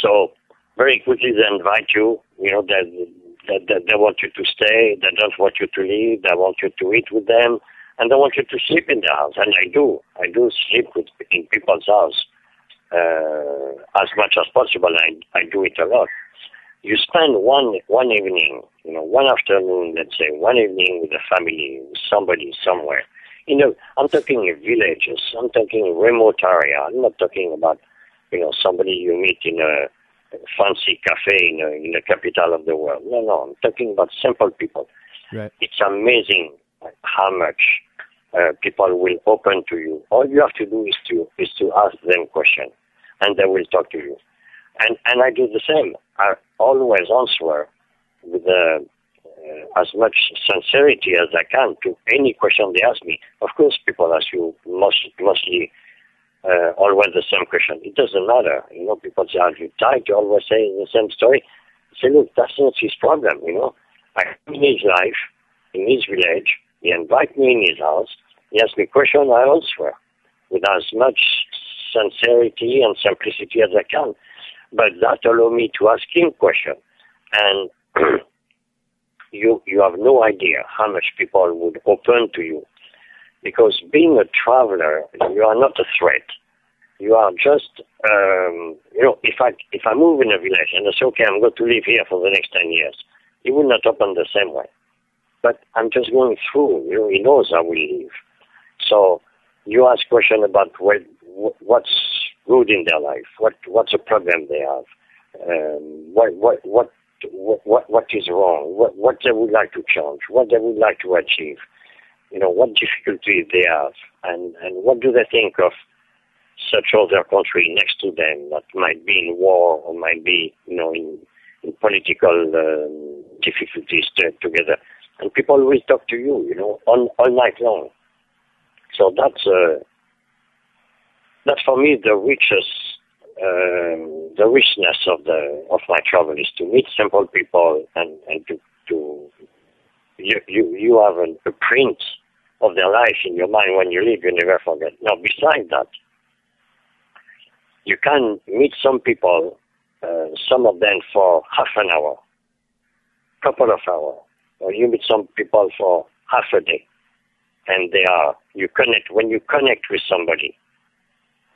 So very quickly they invite you. You know, they, they, they, they want you to stay. They don't want you to leave. They want you to eat with them. And they want you to sleep in their house. And I do. I do sleep with, in people's house uh, as much as possible. I, I do it a lot. You spend one one evening, you know, one afternoon, let's say, one evening with a family, with somebody somewhere. You know, I'm talking villages. I'm talking remote area. I'm not talking about, you know, somebody you meet in a fancy cafe in, a, in the capital of the world. No, no, I'm talking about simple people. Right. It's amazing how much uh, people will open to you. All you have to do is to is to ask them questions, and they will talk to you. And and I do the same. I always answer with uh, uh, as much sincerity as I can to any question they ask me. Of course, people ask you most, mostly uh, always the same question. It doesn't matter. You know, people are you tired? You always say the same story. Say, look, that's not his problem, you know. I in his life, in his village, he invite me in his house, he asks me question, I answer with as much sincerity and simplicity as I can. But that allow me to ask him question. And you you have no idea how much people would open to you because being a traveler, you are not a threat. You are just, um, you know, if I if I move in a village and I say, okay, I'm going to live here for the next ten years, he will not open the same way. But I'm just going through. You know, he knows I will leave. So you ask question about what what's good in their life, what what's a problem they have, um, what what what what what is wrong, what what they would like to change, what they would like to achieve you know, what difficulties they have and, and what do they think of such other country next to them that might be in war or might be, you know, in, in political um, difficulties to, together. And people will talk to you, you know, all, all night long. So that's, uh, that's for me the richest, um, the richness of the, of my travel is to meet simple people and, and to, to you, you, you have a, a print of their life in your mind when you leave, you never forget. Now, besides that, you can meet some people, uh, some of them for half an hour, couple of hours, or you meet some people for half a day, and they are, you connect, when you connect with somebody,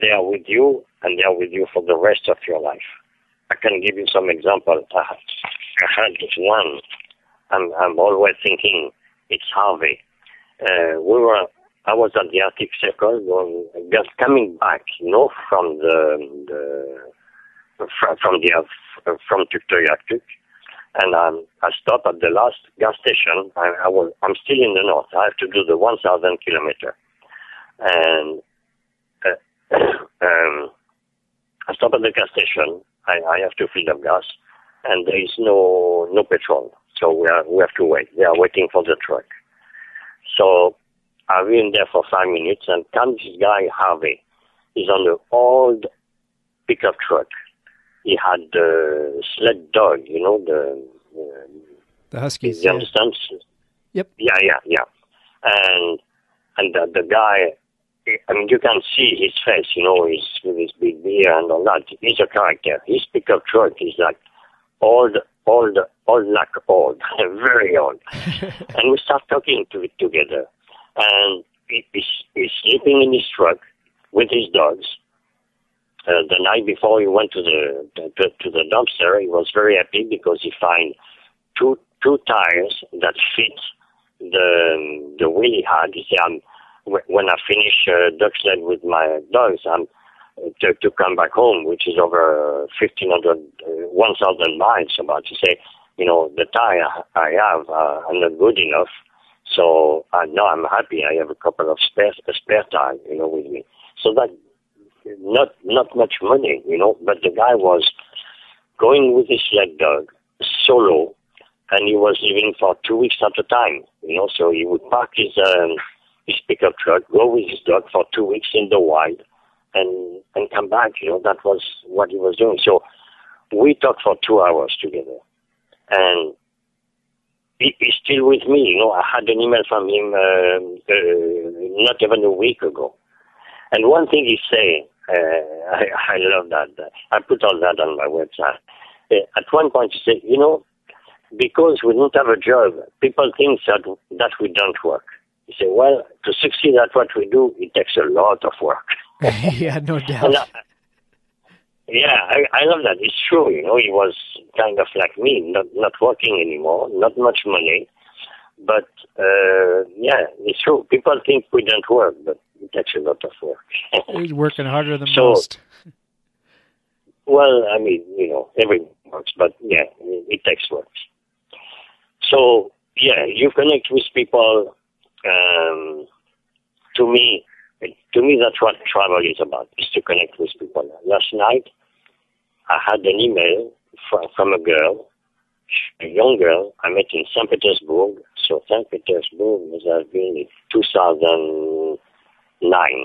they are with you, and they are with you for the rest of your life. I can give you some example. I, I had one I'm, I'm always thinking it's Harvey. Uh, we were, I was at the Arctic Circle, going, just coming back, know, from the, the from, the uh, from Tuktoyaktuk, and I stopped at the last gas station. I, I was, I'm still in the north. I have to do the 1,000 kilometer, and uh, um, I stop at the gas station. I, I have to fill up gas, and there is no no petrol. So we are we have to wait. They are waiting for the truck. So I've been there for five minutes, and comes this guy Harvey. He's on the old pickup truck. He had the sled dog, you know the. Uh, the Huskies. You understand? Yep. Yeah, yeah, yeah. And and the, the guy, I mean, you can see his face, you know, he's with his big beard and all that. He's a character. His pickup truck is like old, old, old like old, very old. and we start talking to it together. And he, he's, he's sleeping in his truck with his dogs. Uh, the night before he went to the to, to the dumpster, he was very happy because he found two two tires that fit the the wheel he had. He said, "I'm when I finish uh, duck sled with my dogs, I'm to, to come back home, which is over 1,500, uh, 1,000 miles about to say, you know, the tire I have uh, are not good enough. So uh, now I'm happy. I have a couple of spare, spare tire, you know, with me. So that not not much money, you know, but the guy was going with his sled dog solo, and he was living for two weeks at a time, you know. So he would park his um, his pickup truck, go with his dog for two weeks in the wild, and and come back. You know, that was what he was doing. So we talked for two hours together, and he, he's still with me. You know, I had an email from him uh, uh, not even a week ago, and one thing he said, uh, I, I love that. I put all that on my website. Uh, at one point, he said, "You know." Because we don't have a job, people think that that we don't work. He said, well, to succeed at what we do, it takes a lot of work. yeah, no doubt. I, yeah, I, I love that. It's true. You know, he was kind of like me, not not working anymore, not much money, but uh, yeah, it's true. People think we don't work, but it takes a lot of work. He's working harder than so, most. Well, I mean, you know, everyone works, but yeah, it takes work. So yeah, you connect with people. Um, to me, to me, that's what travel is about, is to connect with people. Last night, I had an email from, from a girl, a young girl I met in St. Petersburg. So St. Petersburg was have been in 2009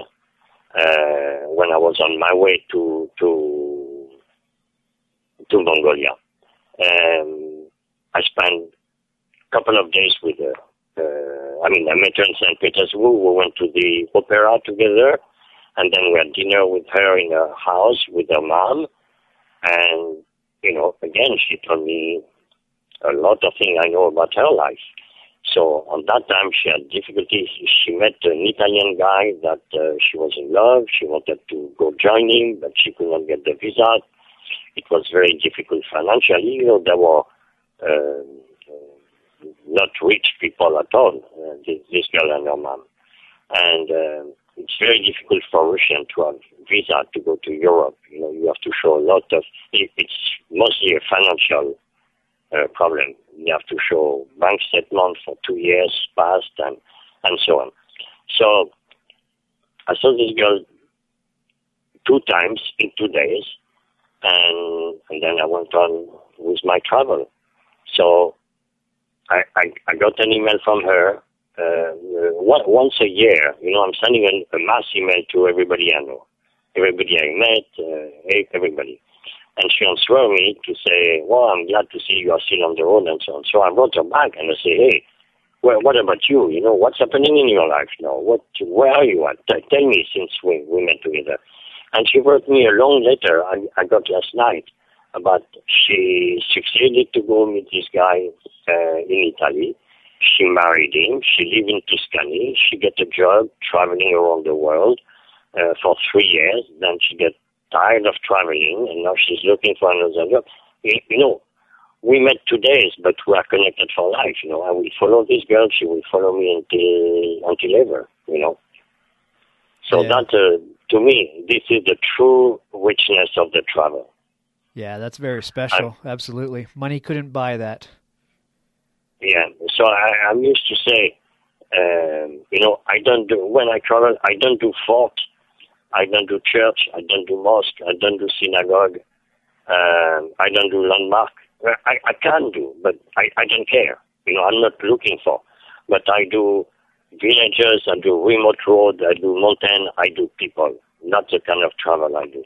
uh, when I was on my way to to to Mongolia. Um, I spent a couple of days with her. Uh, I mean, I met her in St. Petersburg. We went to the opera together, and then we had dinner with her in her house with her mom. And, you know, again, she told me a lot of things I know about her life. So on that time, she had difficulties. She met an Italian guy that uh, she was in love. She wanted to go join him, but she could not get the visa. It was very difficult financially. You know, there were uh, not rich people at all, uh, this, this, girl and her mom. And uh, it's very difficult for Russian to have visa to go to Europe. You know, you have to show a lot of, it, it's mostly a financial uh, problem. You have to show bank statement for two years past and, and so on. So I saw this girl two times in two days, and, and then I went on with my travel. So I, I, I got an email from her uh, once a year. You know, I'm sending a, a mass email to everybody I know, everybody I met, uh, everybody. And she answered me to say, well, I'm glad to see you are still on the road and so on. So I wrote her back and I say, hey, well, what about you? You know, what's happening in your life now? What, where are you at? Tell me since we, we met together. And she wrote me a long letter I, I got last night but she succeeded to go meet this guy uh, in Italy. She married him. She lived in Tuscany. She got a job traveling around the world uh, for three years. Then she got tired of traveling, and now she's looking for another job. You, you know, we met two days, but we are connected for life. You know, I will follow this girl. She will follow me until until ever. You know. So yeah. that, uh, to me, this is the true richness of the travel. Yeah, that's very special. I'm, Absolutely. Money couldn't buy that. Yeah. So I, I'm used to say, um, you know, I don't do, when I travel, I don't do fort. I don't do church. I don't do mosque. I don't do synagogue. Um, I don't do landmark. I, I can do, but I, I don't care. You know, I'm not looking for. But I do villages, I do remote road, I do mountain, I do people. Not the kind of travel I do.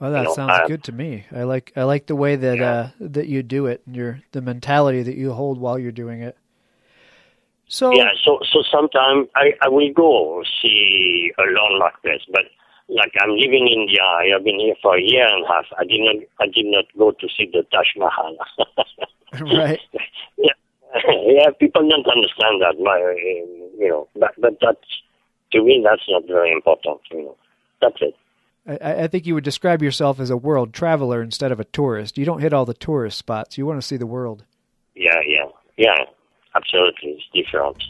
Well, that You know, sounds uh, good to me. I like I like the way that Yeah. uh, that you do it, and your the mentality that you hold while you're doing it. So Yeah, so so sometimes I, I will go see a lot like this, but like I'm living in India, I have been here for a year and a half. I did not I did not go to see the Taj Mahal. right, yeah, yeah, people don't understand that, my, you know, but but that's to me that's not very important, you know. That's it. I, I think you would describe yourself as a world traveler instead of a tourist. You don't hit all the tourist spots. You want to see the world. Yeah, yeah, yeah. Absolutely, it's different.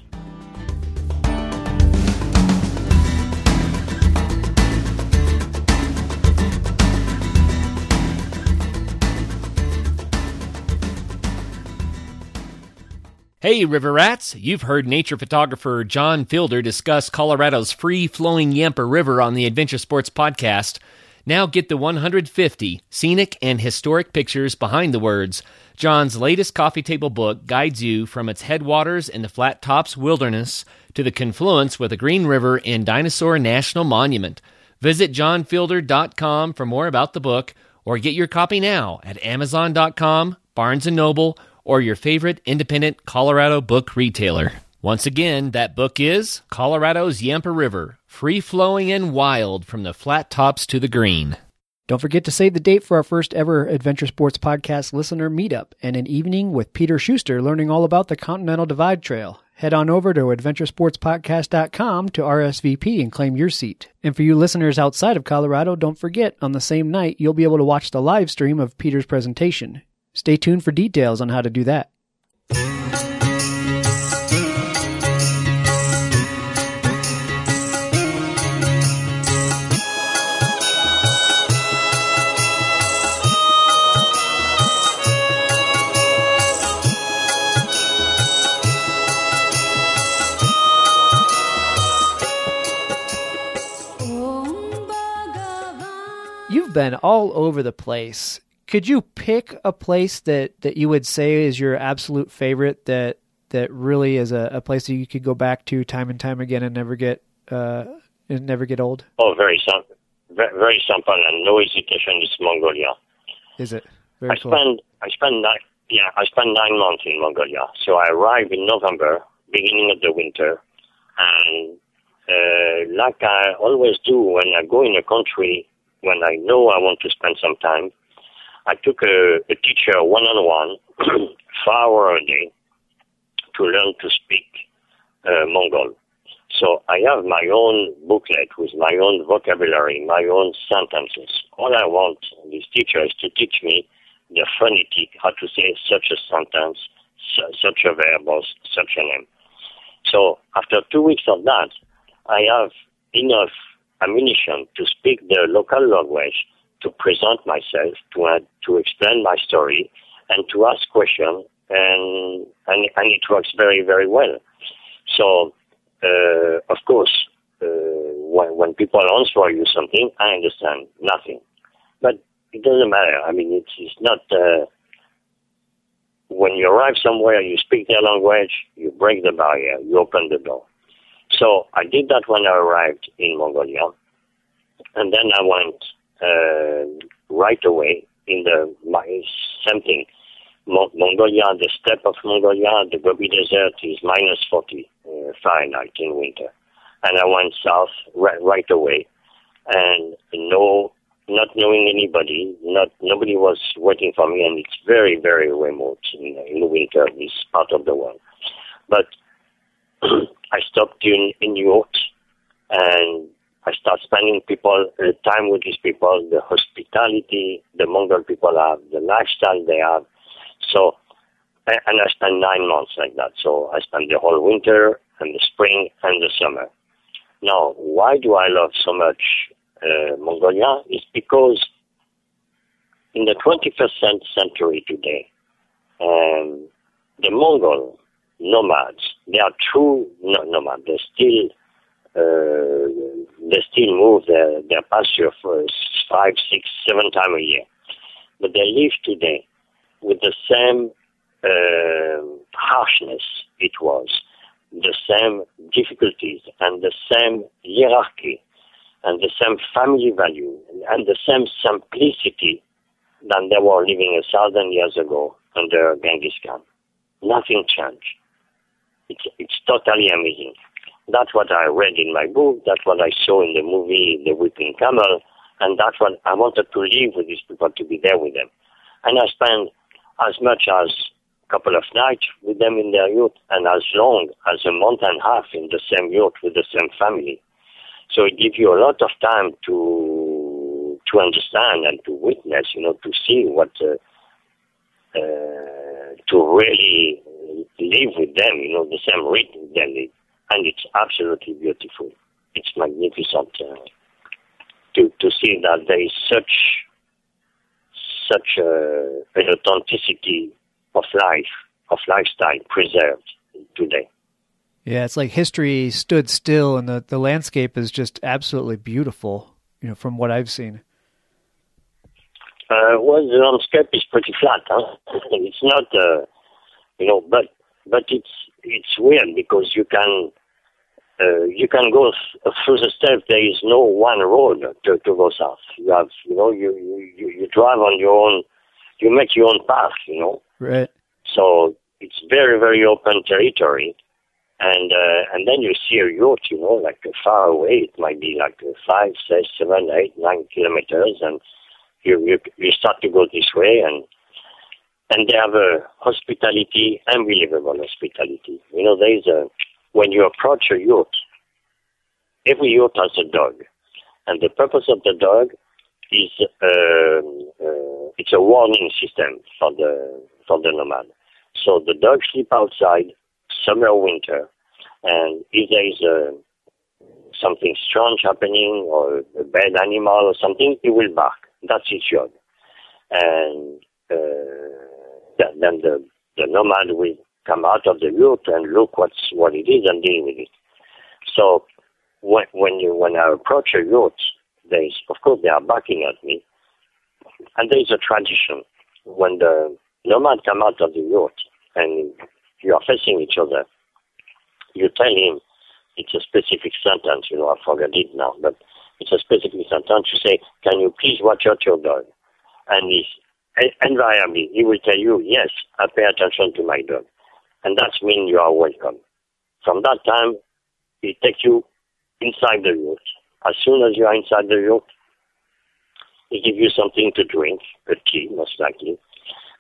Hey, River Rats! You've heard nature photographer John Fielder discuss Colorado's free flowing Yampa River on the Adventure Sports Podcast. Now get the 150 scenic and historic pictures behind the words. John's latest coffee table book guides you from its headwaters in the Flat Tops Wilderness to the confluence with the Green River and Dinosaur National Monument. Visit johnfielder.com for more about the book or get your copy now at amazon.com, Barnes & Noble, or your favorite independent Colorado book retailer. Once again, that book is Colorado's Yampa River, free flowing and wild from the flat tops to the green. Don't forget to save the date for our first ever Adventure Sports Podcast listener meetup and an evening with Peter Schuster learning all about the Continental Divide Trail. Head on over to adventuresportspodcast.com to RSVP and claim your seat. And for you listeners outside of Colorado, don't forget, on the same night, you'll be able to watch the live stream of Peter's presentation. Stay tuned for details on how to do that. You've been all over the place. Could you pick a place that, that you would say is your absolute favorite that that really is a, a place that you could go back to time and time again and never get uh, and never get old? Oh, very simple, very, simple, and no hesitation. It's Mongolia. Is it? I Very cool. spent I spent nine yeah I spent nine months in Mongolia. So I arrived in November, beginning of the winter, and uh, like I always do when I go in a country when I know I want to spend some time, I took a, a teacher one on one, hours a day, to learn to speak uh, Mongol. So I have my own booklet with my own vocabulary, my own sentences. All I want this teacher is to teach me the phonetic, how to say such a sentence, su- such a verb, or such a name. So after two weeks of that, I have enough ammunition to speak the local language, to present myself, to add, to explain my story, and to ask questions, and, and and it works very very well. So uh, of course, uh, when when people answer you something, I understand nothing, but it doesn't matter. I mean, it's it's not. Uh, when you arrive somewhere, you speak their language, you break the barrier, you open the door. So I did that when I arrived in Mongolia, and then I went uh, right away in the my same thing. Mongolia, the steppe of Mongolia, the Gobi Desert is minus 40 uh, Fahrenheit in winter, and I went south right, right away, and no, not knowing anybody, not nobody was waiting for me, and it's very very remote in, in the winter this part of the world, but I stopped in, in yurt and I start spending people uh, time with these people, the hospitality the Mongol people have, the lifestyle they have. So, and I spend nine months like that. So I spend the whole winter and the spring and the summer. Now, why do I love so much uh, Mongolia? It's because in the 21st century today, um, the Mongol nomads, they are true nomads. They still uh, they still move their, their pasture for five, six, seven times a year. But they live today with the same uh, harshness it was, the same difficulties and the same hierarchy and the same family value and the same simplicity than they were living a thousand years ago under Genghis Khan. Nothing changed. It's, it's totally amazing. That's what I read in my book. That's what I saw in the movie The Weeping Camel. And that's what I wanted to live with these people, to be there with them. And I spent as much as a couple of nights with them in their yurt and as long as a month and a half in the same yurt with the same family. So it gives you a lot of time to to understand and to witness, you know, to see what, uh, uh, to really live with them, you know, the same rhythm with them. And it's absolutely beautiful. It's magnificent uh, to, to see that there is such, such uh, an authenticity of life, of lifestyle preserved today. Yeah, it's like history stood still, and the, the landscape is just absolutely beautiful. You know, from what I've seen. Uh, well, the landscape is pretty flat. Huh? it's not, uh, you know, but but it's it's weird because you can uh, you can go th- through the steppe. There is no one road to, to go south. You have, you know, you, you you drive on your own. You make your own path. You know. Right. So it's very very open territory and uh, and then you see a yurt, you know, like uh, far away. It might be like uh, five, six, seven, eight, nine kilometers, and you you you start to go this way, and and they have a hospitality, unbelievable hospitality. You know, there is a when you approach a yurt, every yurt has a dog, and the purpose of the dog is uh, uh, it's a warning system for the for the nomad. So the dog sleep outside summer or winter, and if there is a, something strange happening or a bad animal or something, he will bark. That's his job. And uh, then the, the nomad will come out of the yurt and look what's what it is and deal with it. So when when you when I approach a yurt, there is of course they are barking at me, and there is a tradition when the nomad come out of the yurt and you are facing each other, you tell him it's a specific sentence, you know, I forget it now, but it's a specific sentence. You say, Can you please watch out your dog? And he's invariably he will tell you, Yes, I pay attention to my dog. And that's mean you are welcome. From that time he takes you inside the yurt. As soon as you are inside the yurt, he gives you something to drink, a tea most likely,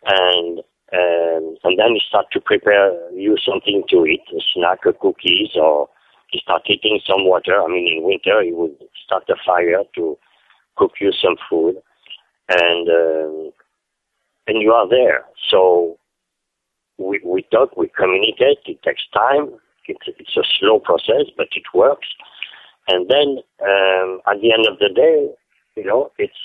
and um, and then he start to prepare you something to eat, a snack, a cookies, or he start heating some water. I mean, in winter he would start a fire to cook you some food, and um, and you are there. So we we talk, we communicate. It takes time. It's it's a slow process, but it works. And then um, at the end of the day, you know, it's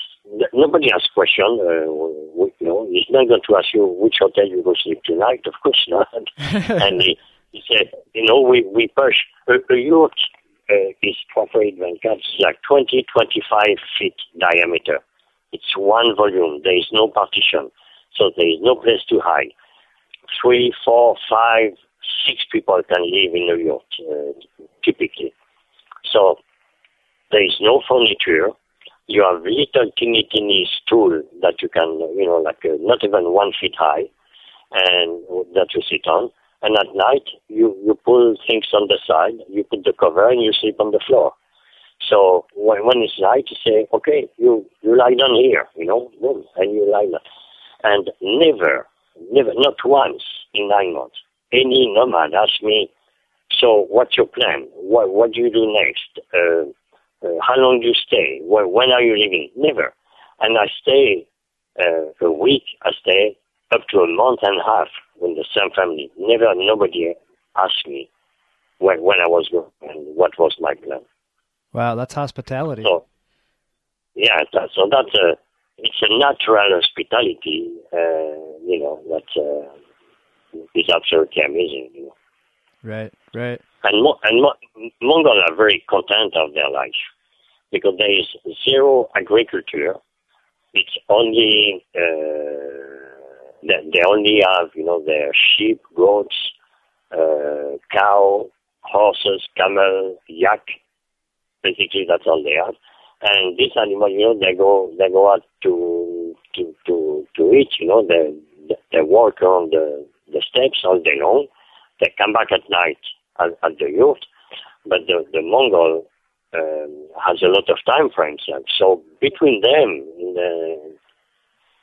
nobody asks question. Uh, you know, he's not going to ask you which hotel you go sleep tonight. Of course not. and he, he said, you know, we we push a, a yurt uh, is corporate Venkat is like 20, 25 feet diameter. It's one volume. There is no partition, so there is no place to hide. Three, four, five, six people can live in a yurt uh, typically. So there is no furniture you have little teeny teeny stool that you can, you know, like uh, not even one feet high, and that you sit on. And at night, you you pull things on the side, you put the cover, and you sleep on the floor. So when when it's night, you say, okay, you you lie down here, you know, boom, and you lie down. And never, never, not once in nine months, any nomad asked me, so what's your plan? What what do you do next? Uh, uh, how long do you stay? When, when are you leaving? Never. And I stay uh, a week. I stay up to a month and a half with the same family. Never, nobody asked me when, when I was going and what was my plan. Wow, that's hospitality. So, yeah, that, so that's a, it's a natural hospitality, uh, you know, that uh, is absolutely amazing, you know. Right, right. And, Mo- and Mo- Mongols are very content of their life because there is zero agriculture. It's only uh, they, they only have, you know, their sheep, goats, uh, cow, horses, camel, yak. Basically, that's all they have. And these animals, you know, they go, they go out to, to, to, to eat, you know, they, they walk on the, the steppes all day long. They come back at night at, at the yurt. But the, the Mongol um, has a lot of time frames. So between them, in the,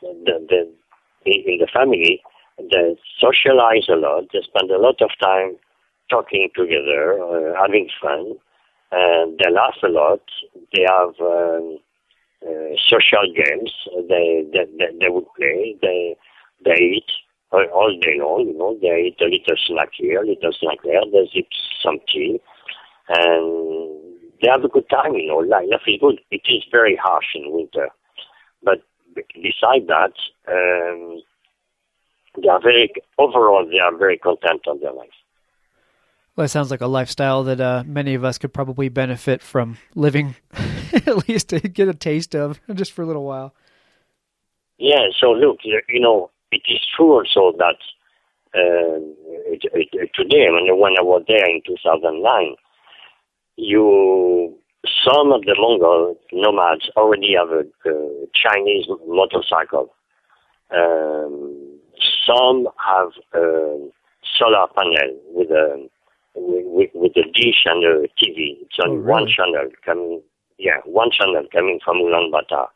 the, the, in the family, they socialize a lot. They spend a lot of time talking together, uh, having fun, and they laugh a lot. They have um, uh, social games. They, they they they would play. They they eat all day long. You know, they eat a little snack here, a little snack there. They sip some tea, and they have a good time. You know, life is good. It is very harsh in winter, but beside that, um, they are very overall they are very content on their life. Well, it sounds like a lifestyle that uh, many of us could probably benefit from living, at least to get a taste of, just for a little while. Yeah. So look, you know, it is true also that uh, it, it, today, mean, when I was there in 2009, you some of the Mongol nomads already have a, a Chinese motorcycle. Um, some have a solar panel with a with, with a and a TV. It's on oh, really? one channel coming. Yeah, one channel coming from Ulaanbaatar.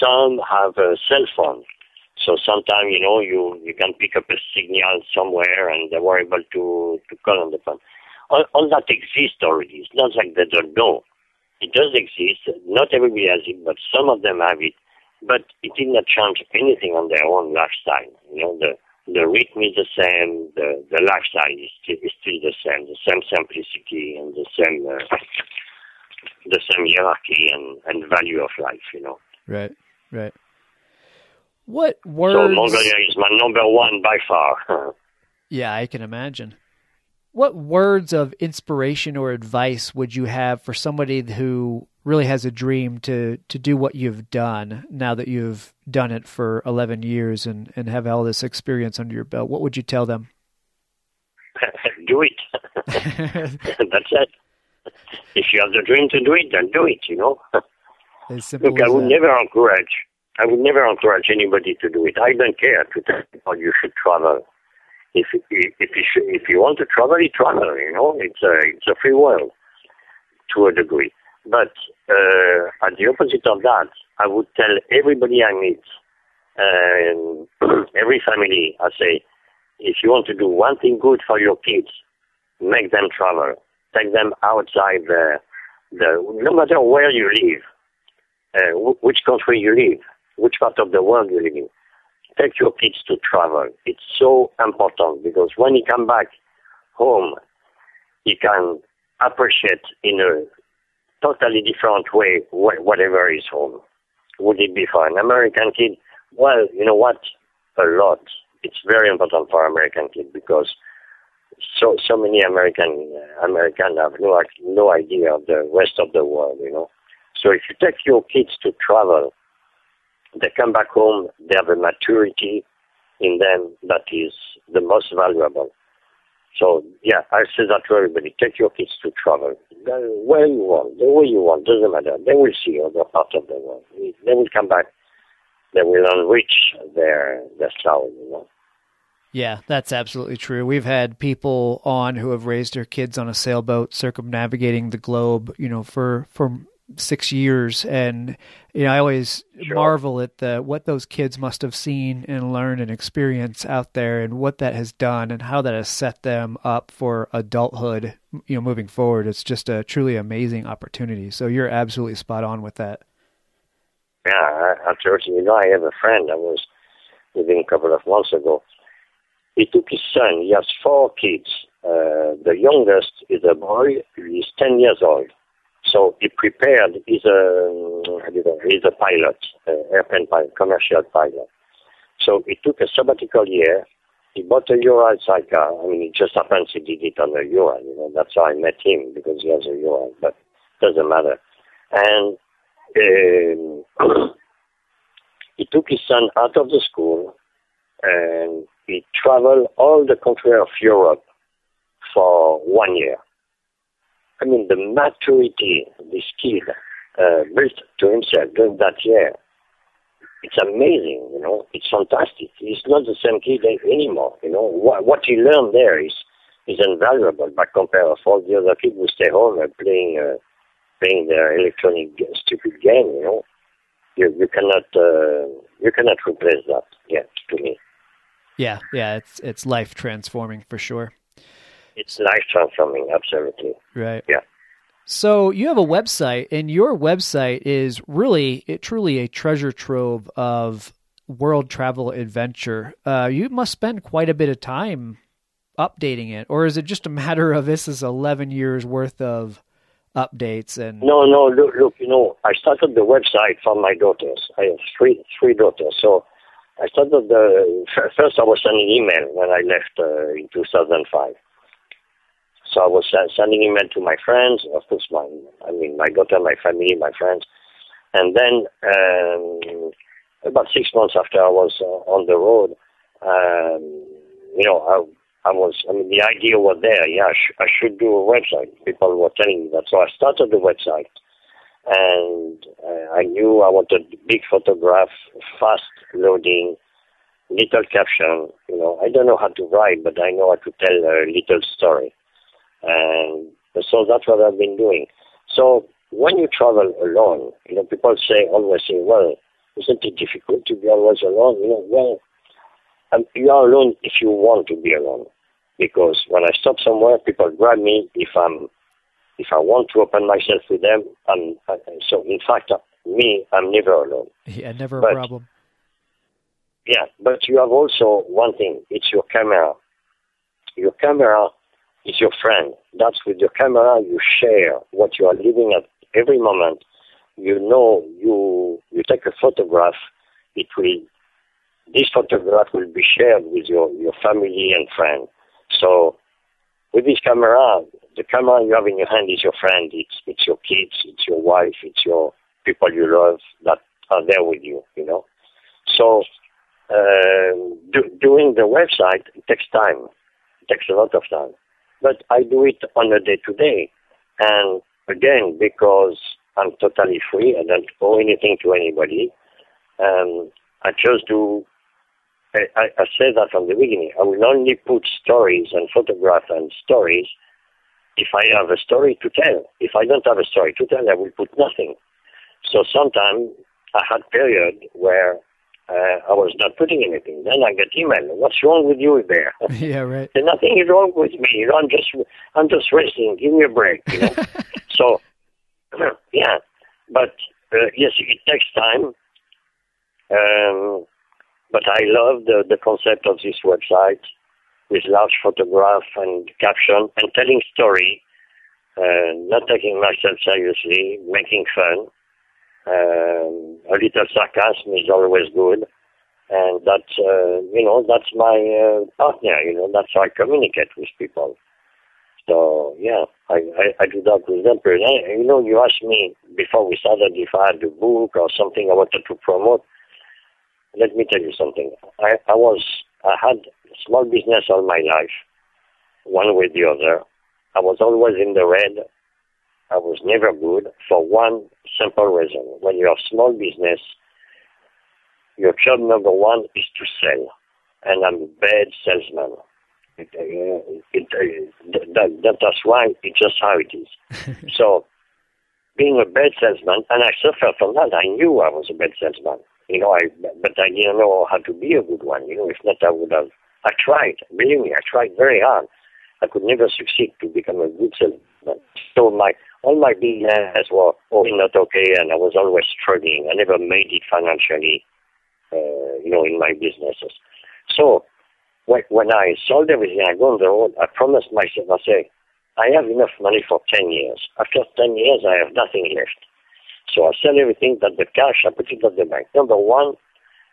Some have a cell phone. So sometimes, you know, you, you can pick up a signal somewhere and they were able to, to call on the phone. All, all that exists already. It's not like they don't know. It does exist. Not everybody has it, but some of them have it. But it did not change anything on their own lifestyle. You know, the, the rhythm is the same, the, the lifestyle is still, is still the same, the same simplicity and the same uh, the same hierarchy and, and value of life, you know. Right, right. What words? So Mongolia is my number one by far. yeah, I can imagine. What words of inspiration or advice would you have for somebody who really has a dream to to do what you've done now that you've done it for 11 years and and have all this experience under your belt. What would you tell them? Do it. That's it. If you have the dream to do it then do it you know? Look i would never encourage i would never encourage anybody to do it. I don't care to tell people you should travel. If if you should, if you want to travel you travel you know? It's a it's a free world to a degree. But uh, at the opposite of that, I would tell everybody I meet, uh, every family, I say, if you want to do one thing good for your kids, make them travel. Take them outside the, the no matter where you live, uh, w- which country you live, which part of the world you live in. Take your kids to travel. It's so important because when you come back home, you can appreciate in a totally different way, whatever is home. Would it be for an American kid? Well, you know what? A lot. It's very important for American kid because so so many American uh, American have no no idea of the rest of the world. You know. So if you take your kids to travel, they come back home. They have a maturity in them that is the most valuable. So yeah, I say that to everybody. Take your kids to travel where you want, the way you want. Doesn't matter. They will see other parts of the world. They will come back. They will enrich their their soul. You know. Yeah, that's absolutely true. We've had people on who have raised their kids on a sailboat circumnavigating the globe, you know, for for six years, and you know, I always sure. marvel at the what those kids must have seen and learned and experienced out there, and what that has done, and how that has set them up for adulthood. You know, moving forward, it's just a truly amazing opportunity. So you're absolutely spot on with that. Yeah, absolutely. You know, I have a friend I was living a couple of months ago. He took his son. He has four kids. Uh, the youngest is a boy. He's ten years old so he prepared. He's a he's a pilot, uh, airplane pilot, commercial pilot. So he took a sabbatical year. He bought a Ural sidecar. I mean, it just happens he did it on a Ural. You know, that's how I met him because he has a Ural. But doesn't matter. And um, he took his son out of the school and he traveled all the country of Europe for one year. I mean, the maturity the skill uh, built to himself during that year, it's amazing, you know. It's fantastic. He's not the same kid anymore, you know. What, what he learned there is is invaluable by compared with all the other kids who stay home and playing uh, playing their electronic stupid game, you know. You, you cannot uh, you cannot replace that yet to me. Yeah, yeah, it's it's life transforming for sure. It's life transforming, absolutely. Right. Yeah. So you have a website, and your website is really, it, truly a treasure trove of world travel adventure. Uh, you must spend quite a bit of time updating it, or is it just a matter of this is eleven years worth of updates and? No, no. Look, look. You know, I started the website for my daughters. I have three three daughters, so I started the first. I was sending email when I left uh, in 2005. So I was sending email to my friends, of course, my I mean my daughter, my family, my friends, and then um, about six months after I was uh, on the road, um, you know, I, I was I mean the idea was there. Yeah, I, sh- I should do a website. People were telling me that, so I started the website, and uh, I knew I wanted big photograph, fast loading, little caption. You know, I don't know how to write, but I know how to tell a little story. And so that's what I've been doing. So when you travel alone, you know, people say, always say, well, isn't it difficult to be always alone? You know, well, um, you are alone if you want to be alone. Because when I stop somewhere, people grab me if I'm, if I want to open myself to them. Uh, so in fact, uh, me, I'm never alone. Yeah, never but, a problem. Yeah, but you have also one thing. It's your camera. Your camera is your friend. That's with your camera, you share what you are living at every moment. You know, you you take a photograph. It will this photograph will be shared with your your family and friend. So with this camera, the camera you have in your hand is your friend. It's it's your kids, it's your wife, it's your people you love that are there with you. You know. So uh, do, doing the website takes time. It takes a lot of time but I do it on a day to day. And again, because I'm totally free, I don't owe anything to anybody. Um, I just do. I, I, I said that from the beginning. I will only put stories and photographs and stories if I have a story to tell. If I don't have a story to tell, I will put nothing. So sometimes I had period where uh, I was not putting anything. Then I got email. What's wrong with you there? yeah, right. There's nothing is wrong with me. You know, I'm just I'm just resting. Give me a break. You know. so yeah, but uh, yes, it takes time. Um, but I love the the concept of this website with large photograph and caption and telling story, uh, not taking myself seriously, making fun. Um, a little sarcasm is always good, and that's uh, you know that's my uh, partner. You know that's how I communicate with people. So yeah, I, I, I do that with them. You know, you asked me before we started if I had a book or something I wanted to promote. Let me tell you something. I, I was I had small business all my life, one with the other. I was always in the red I was never good for one simple reason. When you have small business, your job number one is to sell. And I'm a bad salesman. It, uh, it, uh, that, that, that's why it's just how it is. so, being a bad salesman, and I suffered from that. I knew I was a bad salesman. You know, I but I didn't know how to be a good one. You know, if not, I would have. I tried. Believe me, I tried very hard. I could never succeed to become a good salesman. So my all my business were all not okay, and I was always struggling. I never made it financially, uh, you know, in my businesses. So when, I sold everything, I go on the road. I promised myself, I say, I have enough money for 10 years. After 10 years, I have nothing left. So I sell everything, but the cash, I put it at the bank. Number one,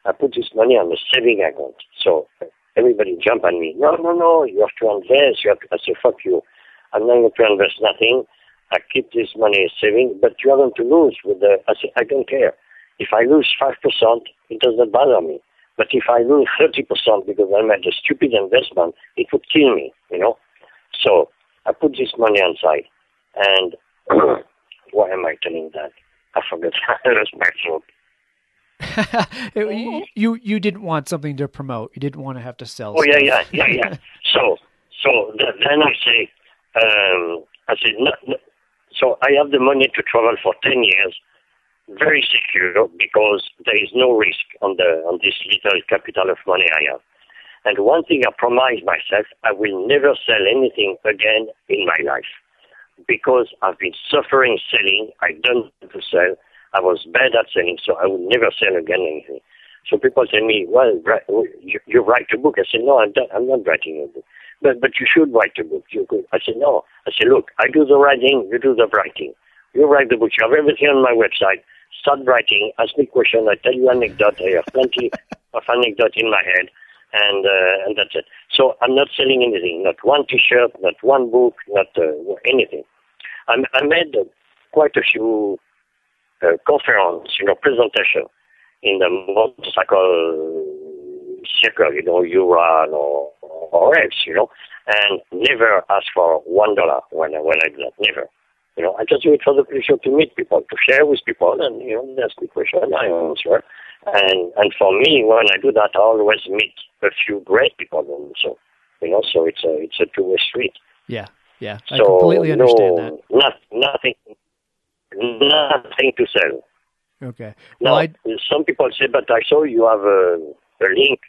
I put this money on the saving account. So everybody jump on me. No, no, no, you have to invest. You have to, I say, fuck you. I'm not going to invest nothing. I keep this money saving, but you are going to lose with the, I say, I don't care. If I lose 5%, it doesn't bother me. But if I lose 30% because I made a stupid investment, it would kill me, you know. So I put this money aside. And why am I telling that? I forgot. I lost my thought. you, you you didn't want something to promote. You didn't want to have to sell. Oh stuff. yeah, yeah, yeah, yeah. so so th- then I say, um, I say, no, no. So I have the money to travel for ten years, very secure because there is no risk on the on this little capital of money I have. And one thing I promise myself, I will never sell anything again in my life because I've been suffering selling. I don't want to sell. I was bad at selling, so I would never sell again anything. So people tell me, well, you, you write a book. I said, no, I'm, I'm not writing a book. But, but you should write a book. You could. I said, no. I said, look, I do the writing, you do the writing. You write the book. You have everything on my website. Start writing. Ask me questions. I tell you anecdote. I have plenty of anecdote in my head. And, uh, and that's it. So I'm not selling anything. Not one t-shirt, not one book, not uh, anything. I, I made uh, quite a few uh, conference, you know, presentation in the motorcycle circle, you know, Ural or, or else, you know, and never ask for one dollar when I, when I do that, never. You know, I just do it for the pleasure to meet people, to share with people, and you know, ask me question, I answer. And and for me, when I do that, I always meet a few great people, also. You know, so it's a it's a two way street. Yeah, yeah, I So completely understand no, Not, nothing, nothing to sell. that. Okay. Now, Well, I some people say, but I saw you have a, a link.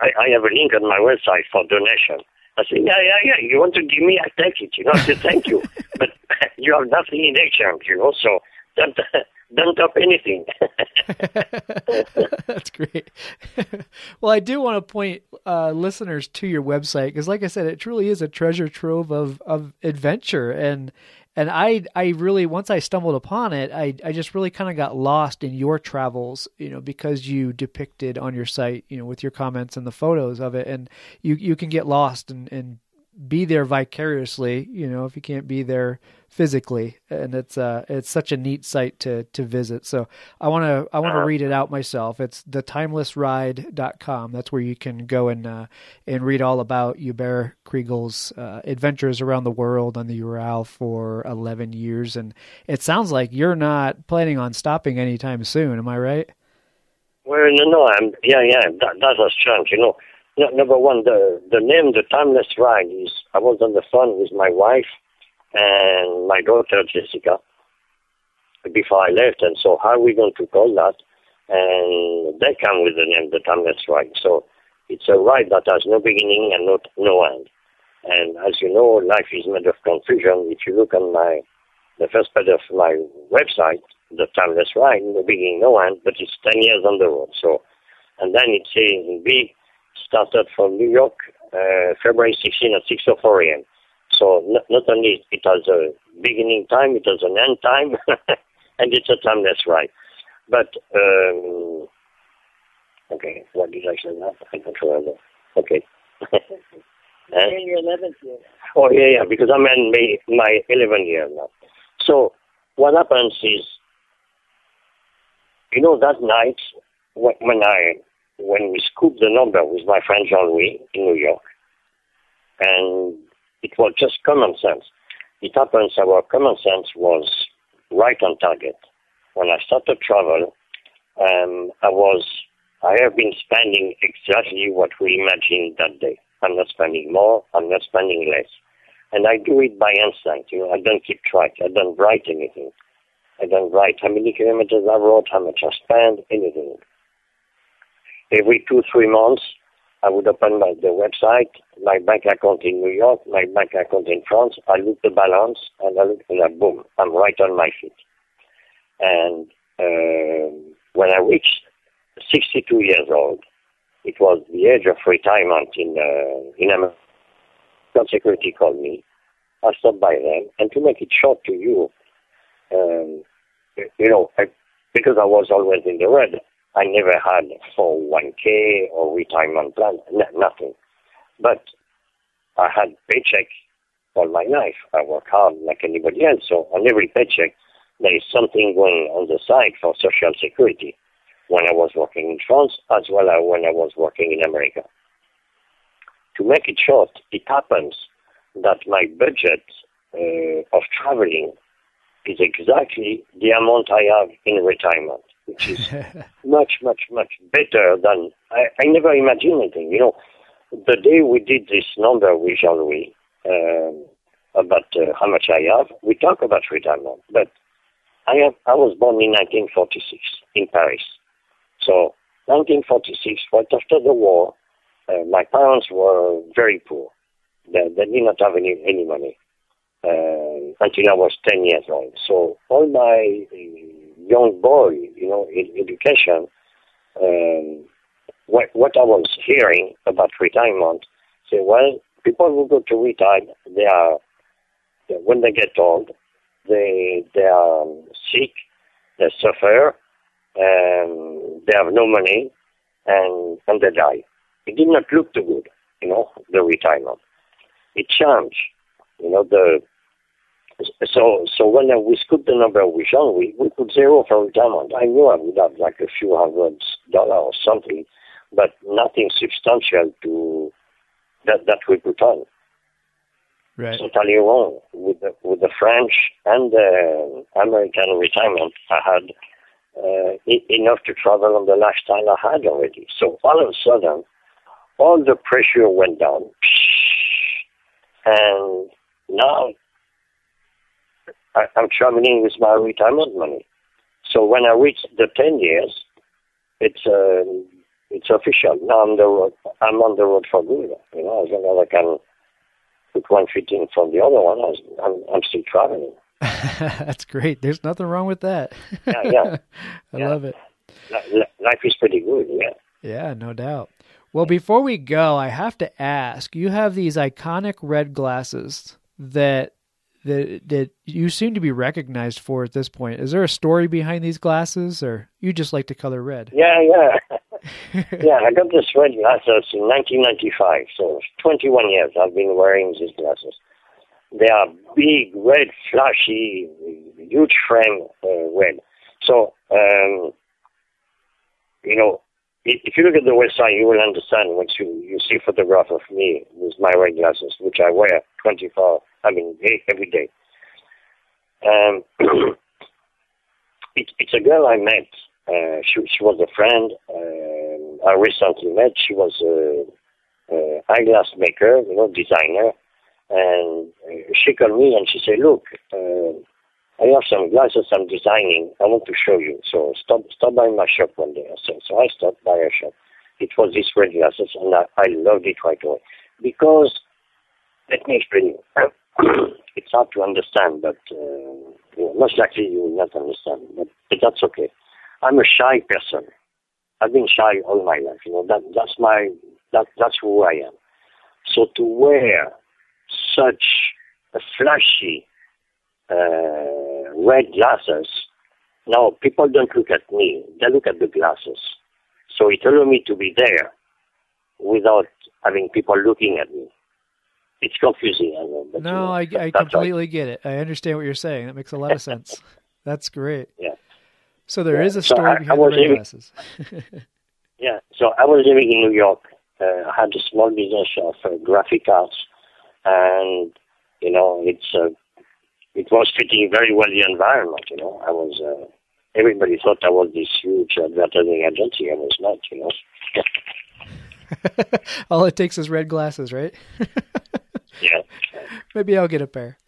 I, I, have a link on my website for donation. I say, yeah, yeah, yeah. You want to give me, I take it. You know, I say thank you, but you have nothing in exchange. You know, so don't don't up anything. That's great. well, I do want to point uh, listeners to your website because, like I said, it truly is a treasure trove of of adventure and. And I, I really once I stumbled upon it, I, I just really kind of got lost in your travels, you know, because you depicted on your site, you know, with your comments and the photos of it, and you, you can get lost and, and be there vicariously, you know, if you can't be there physically. And it's uh it's such a neat site to to visit. So I want to I want to read it out myself. It's thetimelessride.com. That's where you can go and uh and read all about Hubert Kriegel's uh, adventures around the world on the Ural for 11 years and it sounds like you're not planning on stopping anytime soon, am I right? well, no, no, I'm, yeah, yeah, that, that has changed. You know, no, number one, the the name, the timeless ride is. I was on the phone with my wife and my daughter Jessica before I left, and so how are we going to call that? And they come with the name, the timeless ride. So it's a ride that has no beginning and no no end. And as you know, life is made of confusion. If you look on my the first page of my website, the timeless ride, no beginning, no end, but it's ten years on the road. So, and then it says in big started from New York, uh, February 16 at 6.04 a.m. So not, not only it has a beginning time, it has an end time, and it's a timeless ride. But, um, okay, what did I say now? I don't remember. Okay. Huh? in your 11th year. Oh, yeah, yeah, because I'm in my, my 11 year now. So what happens is, you know, that night when I when we scooped the number with my friend Jean Louis in New York, and it was just common sense. It happens our common sense was right on target. When I started travel, um, I was I have been spending exactly what we imagined that day. I'm not spending more. I'm not spending less. And I do it by instinct. You know, I don't keep track. I don't write anything. I don't write how many kilometers I wrote, how much I spent, anything. Every two, three months, I would open my, the website, my bank account in New York, my bank account in France. I look the balance, and I look, and I, boom, I'm right on my feet. And um when I reached 62 years old, it was the age of retirement in uh, in America. Security called me. I stopped by them, and to make it short to you, um, you know, I, because I was always in the red, I never had 401k or retirement plan, n- nothing. But I had paycheck all my life. I work hard like anybody else, so on every paycheck there is something going on the side for Social Security. when I was working in France as well as when I was working in America. To make it short, it happens that my budget uh, of traveling is exactly the amount I have in retirement, which is much, much, much better than I, I never imagined anything. You know, the day we did this number with Jean-Louis um, about uh, how much I have, we talk about retirement, but I have I was born in 1946 in Paris. So 1946, right after the war, uh, my parents were very poor. They, they did not have any, any money uh, until I was 10 years old. So all my uh, young boy, you know, in education, um, what, what I was hearing about retirement, say, well, people who go to retire, they are, when they get old, they they are sick, they suffer, and they have no money, and and they die. It did not look too good, you know, the retirement. It changed, you know, the so so when we scooped the number we Jean, we, we put zero for retirement. I knew I would have like a few hundred dollars or something, but nothing substantial to that that we put on. Right. Totally wrong with the with the French and the American retirement. I had uh, e- enough to travel on the lifestyle I had already. So all of a sudden, all the pressure went down, and now I, I'm traveling with my retirement money. So when I reach the ten years, it's uh, it's official. Now I'm the road. I'm on the road for good. You know, as long as I can put one foot in from the other one, I'm I'm still traveling. That's great. There's nothing wrong with that. Yeah, yeah. I Yeah. love it. Li- li- Life is pretty good. Yeah. Yeah, no doubt. Well, before we go, I have to ask. You have these iconic red glasses that that that you seem to be recognized for at this point. Is there a story behind these glasses, or you just like to color red? Yeah, yeah. yeah, I got this red glasses in 1995, so 21 years I've been wearing these glasses. They are big, red, flashy, huge frame uh, red. So, um, you know, if you look at the website, you will understand once you, you see a photograph of me with my red glasses, which I wear 24, I mean, every day. Um, it, it's a girl I met. Uh, she, she was a friend um, I recently met. She was a, a eyeglass maker, you know, designer. And uh, she called me and she said, look, uh, I have some glasses I'm designing. I want to show you. So stop, stop by my shop one day. I said, so I stopped by her shop. It was these red glasses and I, I loved it right away. Because, let me explain you. it's hard to understand, but uh, you know, most likely you will not understand. But, but that's okay. I'm a shy person. I've been shy all my life. You know that that's my that that's who I am. So to wear such a flashy uh, red glasses, now people don't look at me; they look at the glasses. So it allowed me to be there without having people looking at me. It's confusing, I know. No, I, I that's right. completely get it. I understand what you're saying. That makes a lot of sense. That's great. Yeah. So there Yeah. is a story I- I behind the was red living- glasses. Yeah, so I was living in New York. Uh, I had a small business of uh, graphic arts, and you know, it's uh, it was fitting very well the environment. You know, I was. Uh, everybody thought I was this huge advertising agency. I was not. You know. All it takes is red glasses, right? Yeah. Maybe I'll get a pair.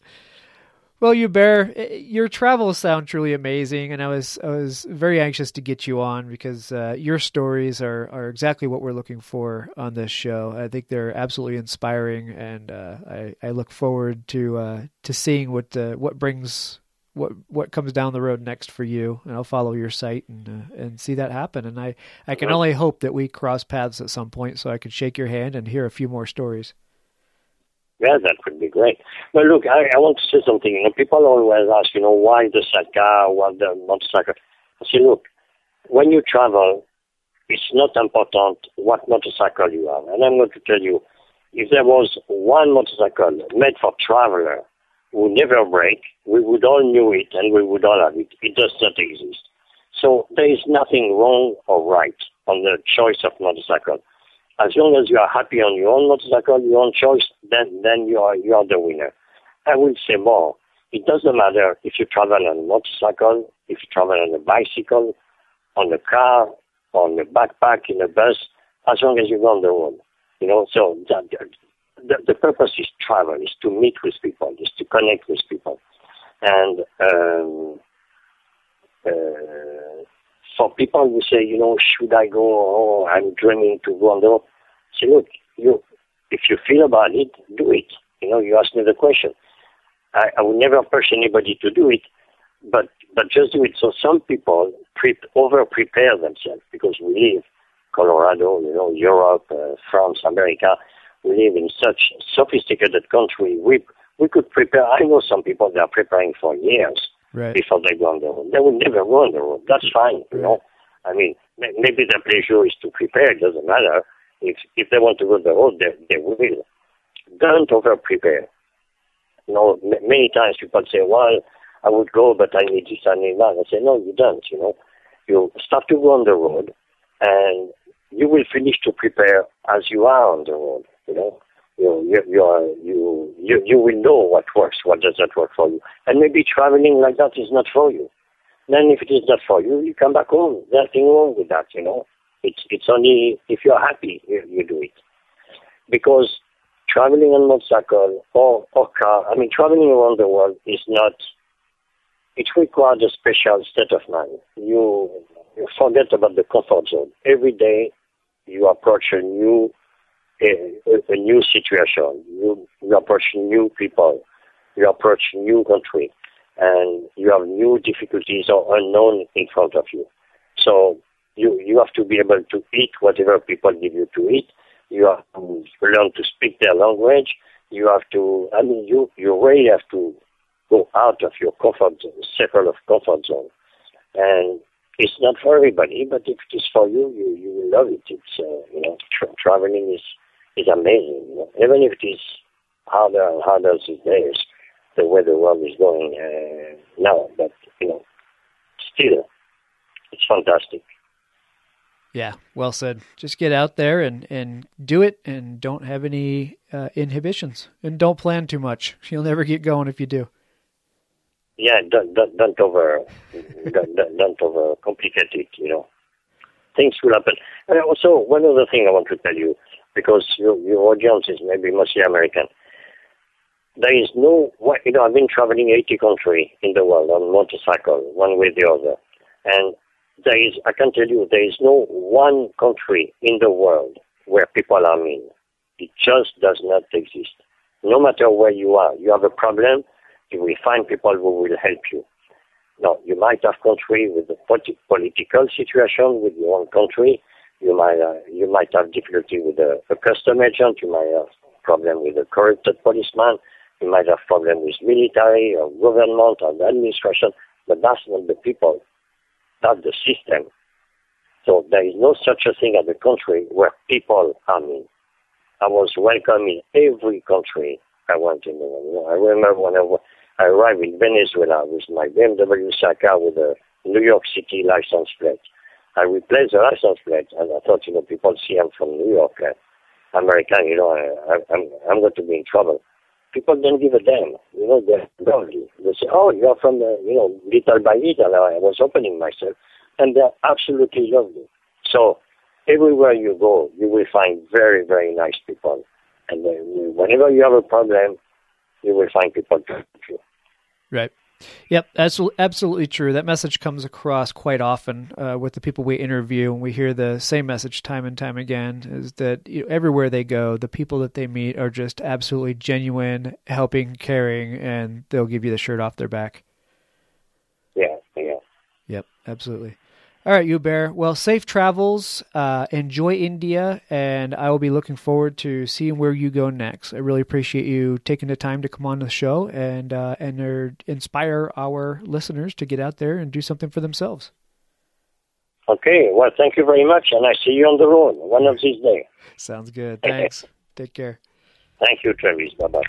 Well, Hubert, eh, your travels sound truly amazing, and I was I was very anxious to get you on because uh, your stories are, are exactly what we're looking for on this show. I think they're absolutely inspiring, and uh, I I look forward to uh, to seeing what uh, what brings what what comes down the road next for you. And I'll follow your site and uh, and see that happen. And I I can only hope that we cross paths at some point so I can shake your hand and hear a few more stories. Yeah, that would be great. But look, I, I want to say something. You know, people always ask, you know, why the sidecar, why the motorcycle? I say, look, when you travel, it's not important what motorcycle you have. And I'm going to tell you, if there was one motorcycle made for traveler who never break, we would all knew it and we would all have it. It does not exist. So there is nothing wrong or right on the choice of motorcycle. As long as you are happy on your own motorcycle, your own choice, then then you are you are the winner. I will say more. It doesn't matter if you travel on a motorcycle, if you travel on a bicycle, on a car, on a backpack, in a bus, as long as you go on the road. You know, so the, the, the purpose is travel, is to meet with people, is to connect with people. And um, uh, for people who say, you know, should I go? Oh, I'm dreaming to go on the road. Say, look, you, if you feel about it, do it. You know, you ask me the question. I, I would never push anybody to do it, but but just do it. So some people pre- over prepare themselves because we live Colorado, you know, Europe, uh, France, America. We live in such sophisticated country. We we could prepare. I know some people they are preparing for years Right. before they go on the road. They will never go on the road. That's fine, you know. I mean, ma- maybe their pleasure is to prepare. It doesn't matter. If if they want to go on the road, they they will. Don't over prepare. You know, m- many times people say, "Well, I would go, but I need this, I need that." I say, "No, you don't. You know, you start to go on the road, and you will finish to prepare as you are on the road. You know, you you you are, you, you you will know what works, what does not work for you, and maybe traveling like that is not for you. Then, if it is not for you, you come back home. There's nothing wrong with that. You know, it's it's only if you're happy you, you do it, because traveling on motorcycle or or car, I mean, traveling around the world is not. It requires a special state of mind. You you forget about the comfort zone. Every day, you approach a new a, a new situation. You, you approach new people. You approach new country, and you have new difficulties or unknown in front of you. So you you have to be able to eat whatever people give you to eat. You have to learn to speak their language. You have to. I mean, you you really have to go out of your comfort zone, circle of comfort zone, and it's not for everybody. But if it is for you, you you will love it. It's uh, you know tra- traveling is is amazing. Even if it is harder and harder these days, the way the world is going uh, now. But you know, still, it's fantastic. Yeah, well said. Just get out there and, and do it and don't have any uh, inhibitions and don't plan too much. You'll never get going if you do. Yeah, don't don't, don't over don't, don't, don't over complicate it. You know, things will happen. And also, one other thing I want to tell you, because your your audience is maybe mostly American. There is no, you know, I've been traveling 80 countries in the world on motorcycle, one way or the other. And there is, I can tell you, there is no one country in the world where people are mean. It just does not exist. No matter where you are, you have a problem, you will find people who will help you. Now, you might have country with a politi- political situation with your own country. You might uh, you might have difficulty with a, a custom agent. You might have problem with a corrupted policeman. You might have problem with military or government or administration. But that's not the people. That's the system. So there is no such a thing as a country where people are mean. I was welcome in every country I went in the world. I remember when I, I arrived in Venezuela with my BMW Saka with a New York City license plate. I replaced the license plate, and I thought, you know, people see I'm from New York, uh, American, you know, I, I, I'm I'm going to be in trouble. People don't give a damn, you know, they're lovely. They say, oh, you're from the, you know, little by little. I was opening myself, and they're absolutely lovely. So everywhere you go, you will find very, very nice people. And whenever you have a problem, you will find people to help you. Right. Yep, that's absolutely true. That message comes across quite often uh, with the people we interview, and we hear the same message time and time again: is that you know, everywhere they go, the people that they meet are just absolutely genuine, helping, caring, and they'll give you the shirt off their back. Yeah, yeah. Yep, absolutely. All right, Hubert. Well, safe travels. Uh, enjoy India, and I will be looking forward to seeing where you go next. I really appreciate you taking the time to come on the show and uh, and uh, inspire our listeners to get out there and do something for themselves. Okay, well, thank you very much, and I see you on the road one of these days. Sounds good. Thanks. Take care. Thank you, Travis. Bye bye.